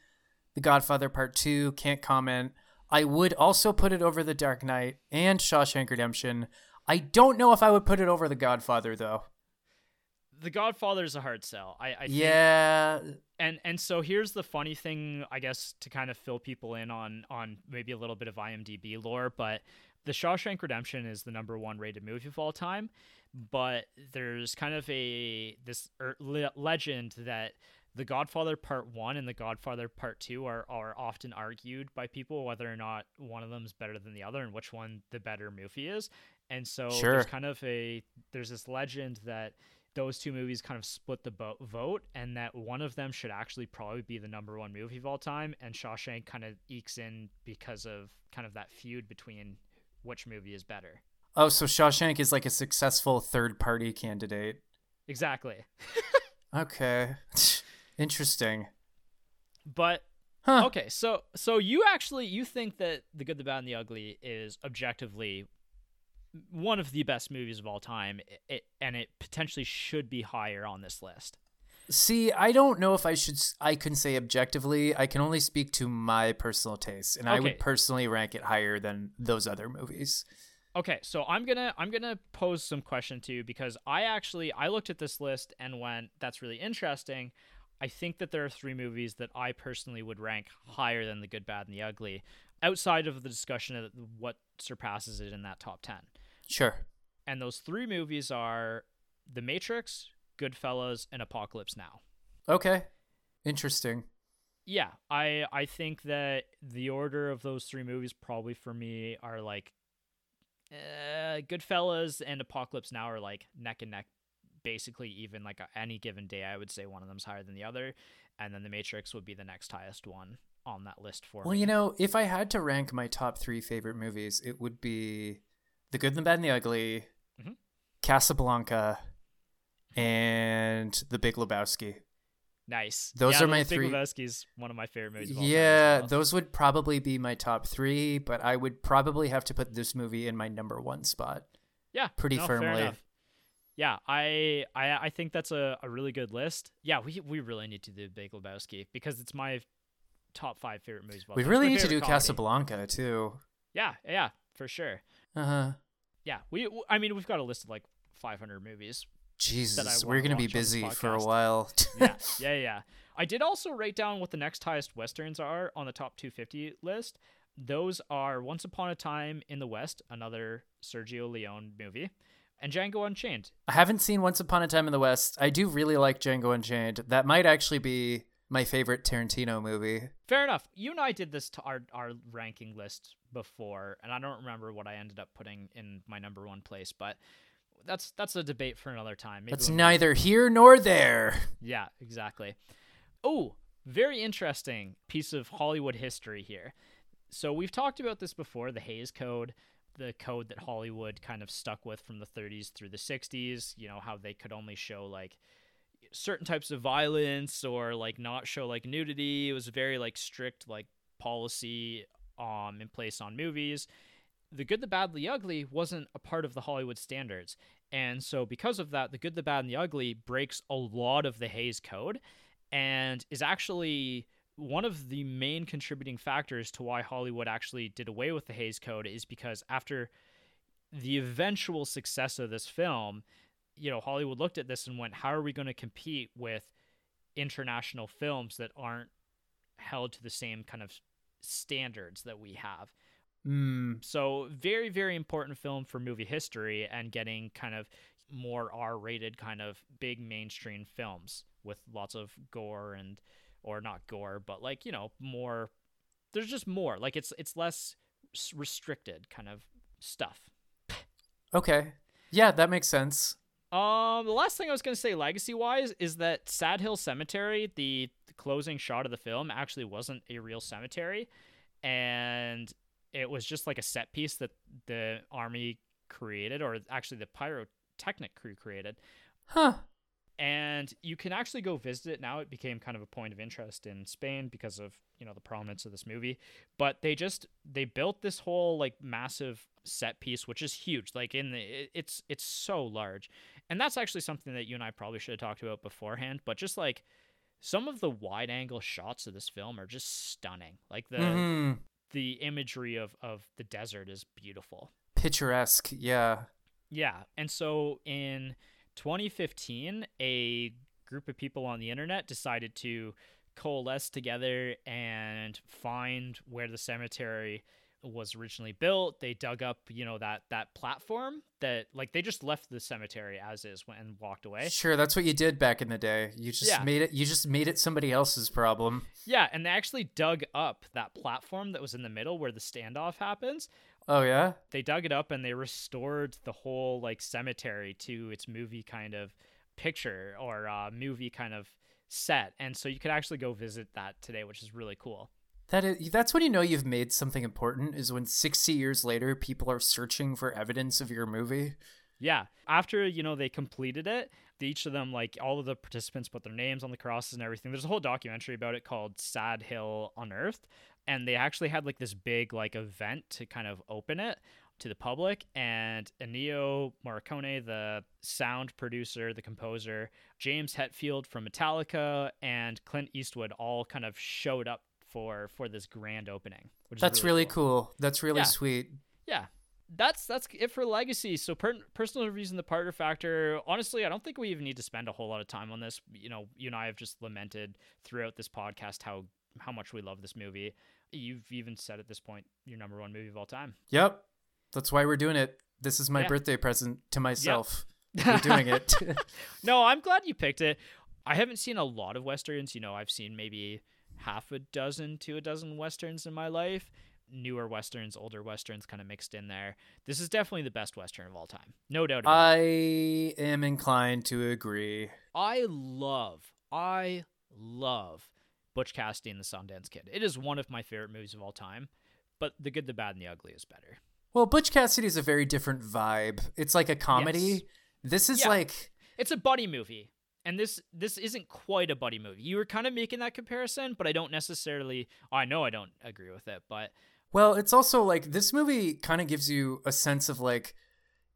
The Godfather Part 2, can't comment. I would also put it over The Dark Knight and Shawshank Redemption. I don't know if I would put it over The Godfather, though. The Godfather is a hard sell. I, I think, yeah. and and so here's the funny thing, I guess, to kind of fill people in on on maybe a little bit of IMDb lore, but the Shawshank Redemption is the number one rated movie of all time. But there's kind of a this er, le- legend that the Godfather Part One and the Godfather Part Two are are often argued by people whether or not one of them is better than the other and which one the better movie is. And so Sure. there's kind of a there's this legend that those two movies kind of split the bo- vote and that one of them should actually probably be the number one movie of all time and Shawshank kind of ekes in because of kind of that feud between which movie is better. Oh, so Shawshank is like a successful third party candidate. Exactly. Okay. Interesting. But Huh. okay, so so you actually you think that The Good, the Bad and the Ugly is objectively one of the best movies of all time it, and it potentially should be higher on this list. See, I don't know if I should. I can say objectively. I can only speak to my personal taste, and I would personally rank it higher than those other movies. Okay, so I'm gonna I'm gonna pose some question to you because I actually I looked at this list and went, that's really interesting. I think that there are three movies that I personally would rank higher than the good, bad, and the ugly, outside of the discussion of what surpasses it in that top ten. Sure. And those three movies are The Matrix, Goodfellas, and Apocalypse Now. Okay. Interesting. Yeah, I I think that the order of those three movies probably for me are like uh, Goodfellas and Apocalypse Now are like neck and neck, basically even like any given day. I would say one of them's higher than the other, and then The Matrix would be the next highest one on that list for Well, me. you know, if I had to rank my top three favorite movies, it would be The Good, the Bad, and the Ugly, Mhm. Casablanca, and The Big Lebowski. nice. those Yeah, are my Big three- Lebowski's one of my favorite movies. Of all time Yeah, well. those would probably be my top three, but I would probably have to put this movie in my number one spot. Yeah, pretty no, firmly. Yeah, I, I I think that's a, a really good list. Yeah, we we really need to do Big Lebowski because it's my top five favorite movies. We really need to do comedy. Casablanca too. Yeah, yeah, for sure. Uh huh. Yeah, we. I mean, we've got a list of like 500 movies. Jesus, we're gonna be watch on this busy for a while. Yeah, yeah, yeah. I did also write down what the next highest westerns are on the top 250 list. Those are Once Upon a Time in the West, another Sergio Leone movie, and Django Unchained. I haven't seen Once Upon a Time in the West. I do really like Django Unchained. That might actually be my favorite Tarantino movie. Fair enough. You and I did this to our our ranking list before, and I don't remember what I ended up putting in my number one place, but that's that's a debate for another time. Maybe That's when we- neither here nor there. Yeah, exactly. Oh, very interesting piece of Hollywood history here. So we've talked about this before, the Hays Code, the code that Hollywood kind of stuck with from the 30s through the 60s, you know, how they could only show like certain types of violence or like not show like nudity. It was very like strict like policy um in place on movies. The Good, the Bad, the Ugly wasn't a part of the Hollywood standards. And so because of that, The Good, the Bad, and the Ugly breaks a lot of the Hays Code and is actually one of the main contributing factors to why Hollywood actually did away with the Hays Code is because after the eventual success of this film, you know, Hollywood looked at this and went, how are we going to compete with international films that aren't held to the same kind of standards that we have? Hmm. So very, very important film for movie history and getting kind of more R-rated kind of big mainstream films with lots of gore and or not gore, but like you know more. There's just more. Like it's it's less restricted kind of stuff. Okay. Yeah, that makes sense. Um, the last thing I was gonna say, legacy wise, is that Sad Hill Cemetery, the, the closing shot of the film, actually wasn't a real cemetery, and it was just like a set piece that the army created, or actually the pyrotechnic crew created. Huh. And you can actually go visit it now. It became kind of a point of interest in Spain because of you know the prominence of this movie. But they just they built this whole like massive set piece, which is huge. Like in the it's it's so large, and that's actually something that you and I probably should have talked about beforehand. But just like some of the wide angle shots of this film are just stunning. Like the Mhm. the imagery of of the desert is beautiful. Picturesque, yeah. Yeah. And so in 2015, a group of people on the internet decided to coalesce together and find where the cemetery was originally built. They dug up, you know, that that platform that like they just left the cemetery as is and walked away. Sure, that's what you did back in the day. You just Yeah. made it you just made it somebody else's problem. Yeah, and they actually dug up that platform that was in the middle where the standoff happens. Oh yeah? they dug it up and they restored the whole like cemetery to its movie kind of picture or uh, movie kind of set. And so you could actually go visit that today which is really cool. That is that's when you know you've made something important is when 60 years later people are searching for evidence of your movie. yeah. After you know they completed it each of them like all of the participants put their names on the crosses and everything. There's a whole documentary about it called sad hill unearthed and they actually had like this big like event to kind of open it to the public and Ennio Morricone, the sound producer, the composer, James Hetfield from Metallica, and Clint Eastwood all kind of showed up for for this grand opening. Which That's is really cool. That's really Yeah. sweet. Yeah. That's that's it for legacy. So per- personal reviews and the partner factor. Honestly, I don't think we even need to spend a whole lot of time on this. You know, you and I have just lamented throughout this podcast how how much we love this movie. You've even said at this point your number one movie of all time. Yep. That's why we're doing it. This is my Yeah. birthday present to myself. We're doing it. no, I'm glad you picked it. I haven't seen a lot of westerns. You know, I've seen maybe half a dozen to a dozen westerns in my life. Newer westerns, older westerns, kind of mixed in there. This is definitely the best western of all time, no doubt. About it. I am inclined to agree. I love, I love Butch Cassidy and the Sundance Kid. It is one of my favorite movies of all time. But The Good, the Bad, and the Ugly is better. Well, Butch Cassidy is a very different vibe. It's like a comedy. Yes. This is Yeah. like It's a buddy movie. And this this isn't quite a buddy movie. You were kind of making that comparison, but I don't necessarily I know I don't agree with it, but Well, it's also like this movie kind of gives you a sense of like,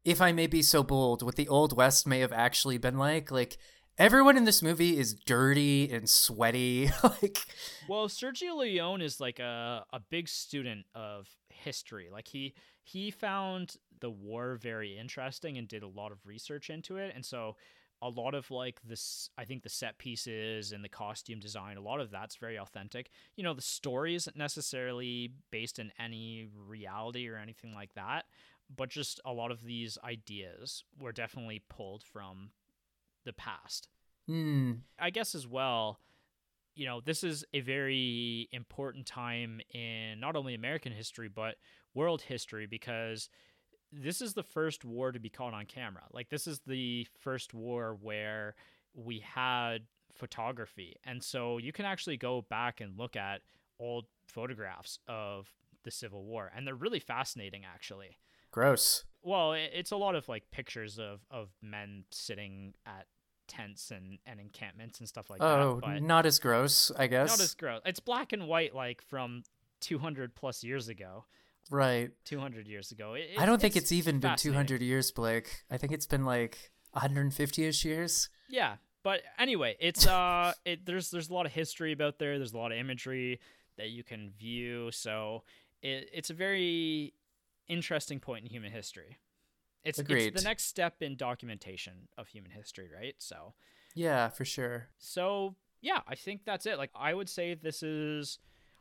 if I may be so bold, what the Old West may have actually been like. Like, everyone in this movie is dirty and sweaty. like, Well, Sergio Leone is like a, a big student of history. Like he he found the war very interesting and did a lot of research into it. And so a lot of like this I think the set pieces and the costume design, a lot of that's very authentic. You know, the story isn't necessarily based in any reality or anything like that, but just a lot of these ideas were definitely pulled from the past. hmm, I guess as well, you know, this is a very important time in not only American history but world history because this is the first war to be caught on camera. Like this is the first war where we had photography. And so you can actually go back and look at old photographs of the Civil War and they're really fascinating actually. gross. Well, it's a lot of like pictures of of men sitting at tents and and encampments and stuff like oh, that. Oh, not as gross, I guess. not as gross. It's black and white, like from 200 plus years ago, right. 200 years ago. It- I don't think it's, it's even been 200 years, Blake. I think it's been like 150 ish years. Yeah, but anyway, it's uh, it there's there's a lot of history about there. There's a lot of imagery that you can view. So it, it's a very interesting point in human history. It's, Agreed. it's the next step in documentation of human history, right? So Yeah, for sure. So yeah, I think that's it. Like I would say this is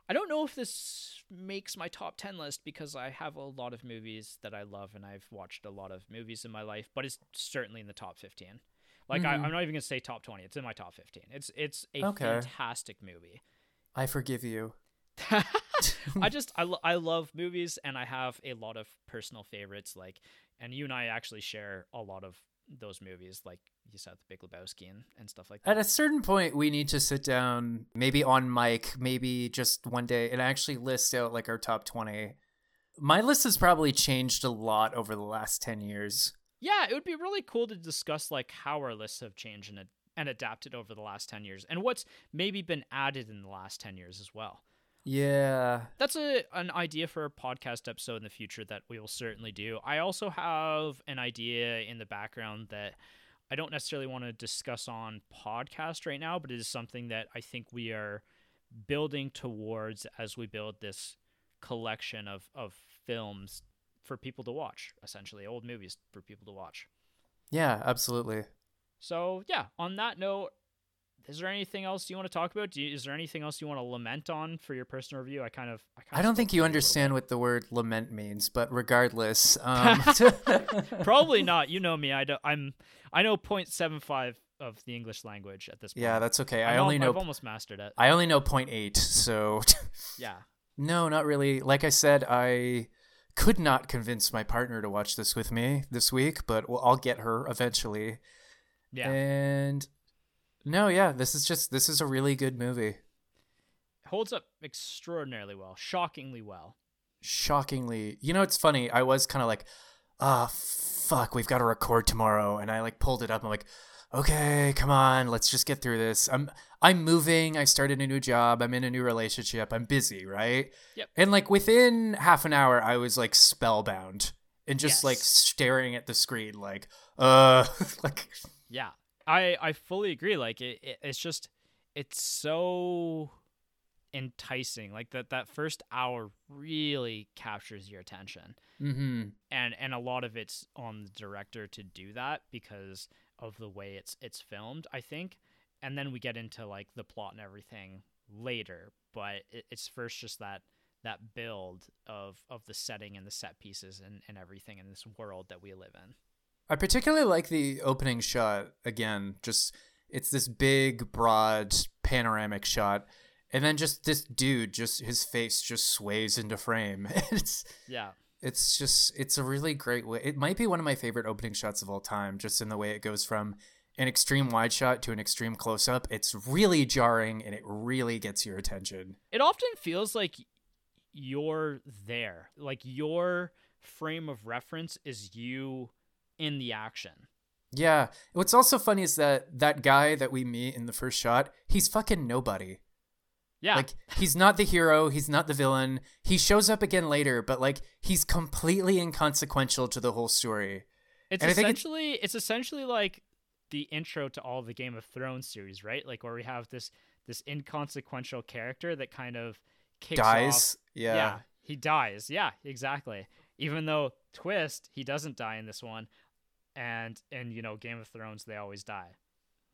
I don't know if this makes my top 10 list because I have a lot of movies that I love and I've watched a lot of movies in my life, but it's certainly in the top 15. Like I, Mhm. I'm not even gonna say top 20. It's in my top 15. It's it's a Okay. fantastic movie. I forgive you. I just I, lo- I love movies and I have a lot of personal favorites like and you and I actually share a lot of those movies like you said the Big Lebowski and, and stuff like that. At a certain point, we need to sit down, maybe on mic, maybe just one day, and actually list out like our top 20. My list has probably changed a lot over the last 10 years. Yeah, it would be really cool to discuss like how our lists have changed in a and adapted over the last 10 years and what's maybe been added in the last 10 years as well. Yeah. That's a an idea for a podcast episode in the future that we will certainly do. I also have an idea in the background that I don't necessarily want to discuss on podcast right now, but it is something that I think we are building towards as we build this collection of, of films for people to watch, essentially, old movies for people to watch. Yeah, absolutely. So, yeah, on that note, is there anything else you want to talk about? You, is there anything else you want to lament on for your personal review? I kind of, I, kind I don't think you understand what the word lament means, but regardless, um... probably not. You know me. I don't, I'm I know 0.75 of the English language at this point. Yeah, that's okay. I'm I only know I've almost mastered it. I only know 0.8, so yeah. no, not really. Like I said, I could not convince my partner to watch this with me this week, but well, I'll get her eventually. Yeah. And no, yeah, this is just this is a really good movie. Holds up extraordinarily well, shockingly well. Shockingly, you know, it's funny. I was kind of like, ah, fuck, we've got to record tomorrow, and I like pulled it up. I'm like, okay, come on, let's just get through this. I'm I'm moving. I started a new job. I'm in a new relationship. I'm busy, right? Yep. And like within half an hour, I was like spellbound and just like staring at the screen, like, uh, like, Yeah. I I fully agree. Like it, it it's just it's so enticing. Like that that first hour really captures your attention. mm-hmm. and and a lot of it's on the director to do that because of the way it's it's filmed i think and then we get into like the plot and everything later but it, it's first just that that build of of the setting and the set pieces and, and everything in this world that we live in I particularly like the opening shot again. Just it's this big, broad panoramic shot, and then just this dude, just his face just sways into frame. it's yeah it's just it's a really great way. It might be one of my favorite opening shots of all time, just in the way it goes from an extreme wide shot to an extreme close up. It's really jarring and it really gets your attention. it often feels like you're there like your frame of reference is you in the action Yeah. What's also funny is that that guy that we meet in the first shot, he's fucking nobody. yeah Like he's not the hero, he's not the villain. He shows up again later, but like he's completely inconsequential to the whole story. It's And think it's- essentially it's essentially like the intro to all the Game of Thrones series, right? Like where we have this this inconsequential character that kind of kicks Dies. off. Yeah. he dies. Yeah, exactly. Even though twist, he doesn't die in this one, and in you know Game of Thrones they always die.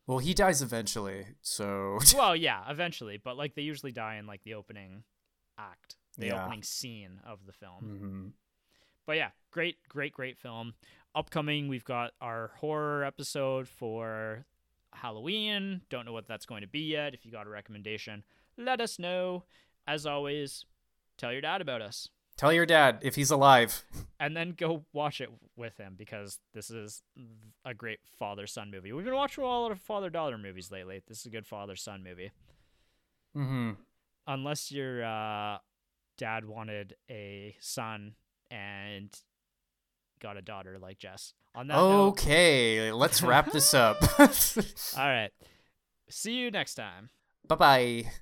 Well, he dies eventually, so well, yeah, eventually, but like they usually die in like the opening act, the Yeah. opening scene of the film. Mhm. but yeah, great, great, great film. Upcoming, we've got our horror episode for Halloween. Don't know what that's going to be yet. If you got a recommendation, let us know. As always, tell your dad about us. Tell your dad if he's alive. And then go watch it with him because this is a great father son movie. We've been watching a lot of father daughter movies lately. This is a good father son movie. Mm-hmm. Unless your uh, dad wanted a son and got a daughter like Jess. On that note, Okay, let's wrap this up. All right. See you next time. bye bye.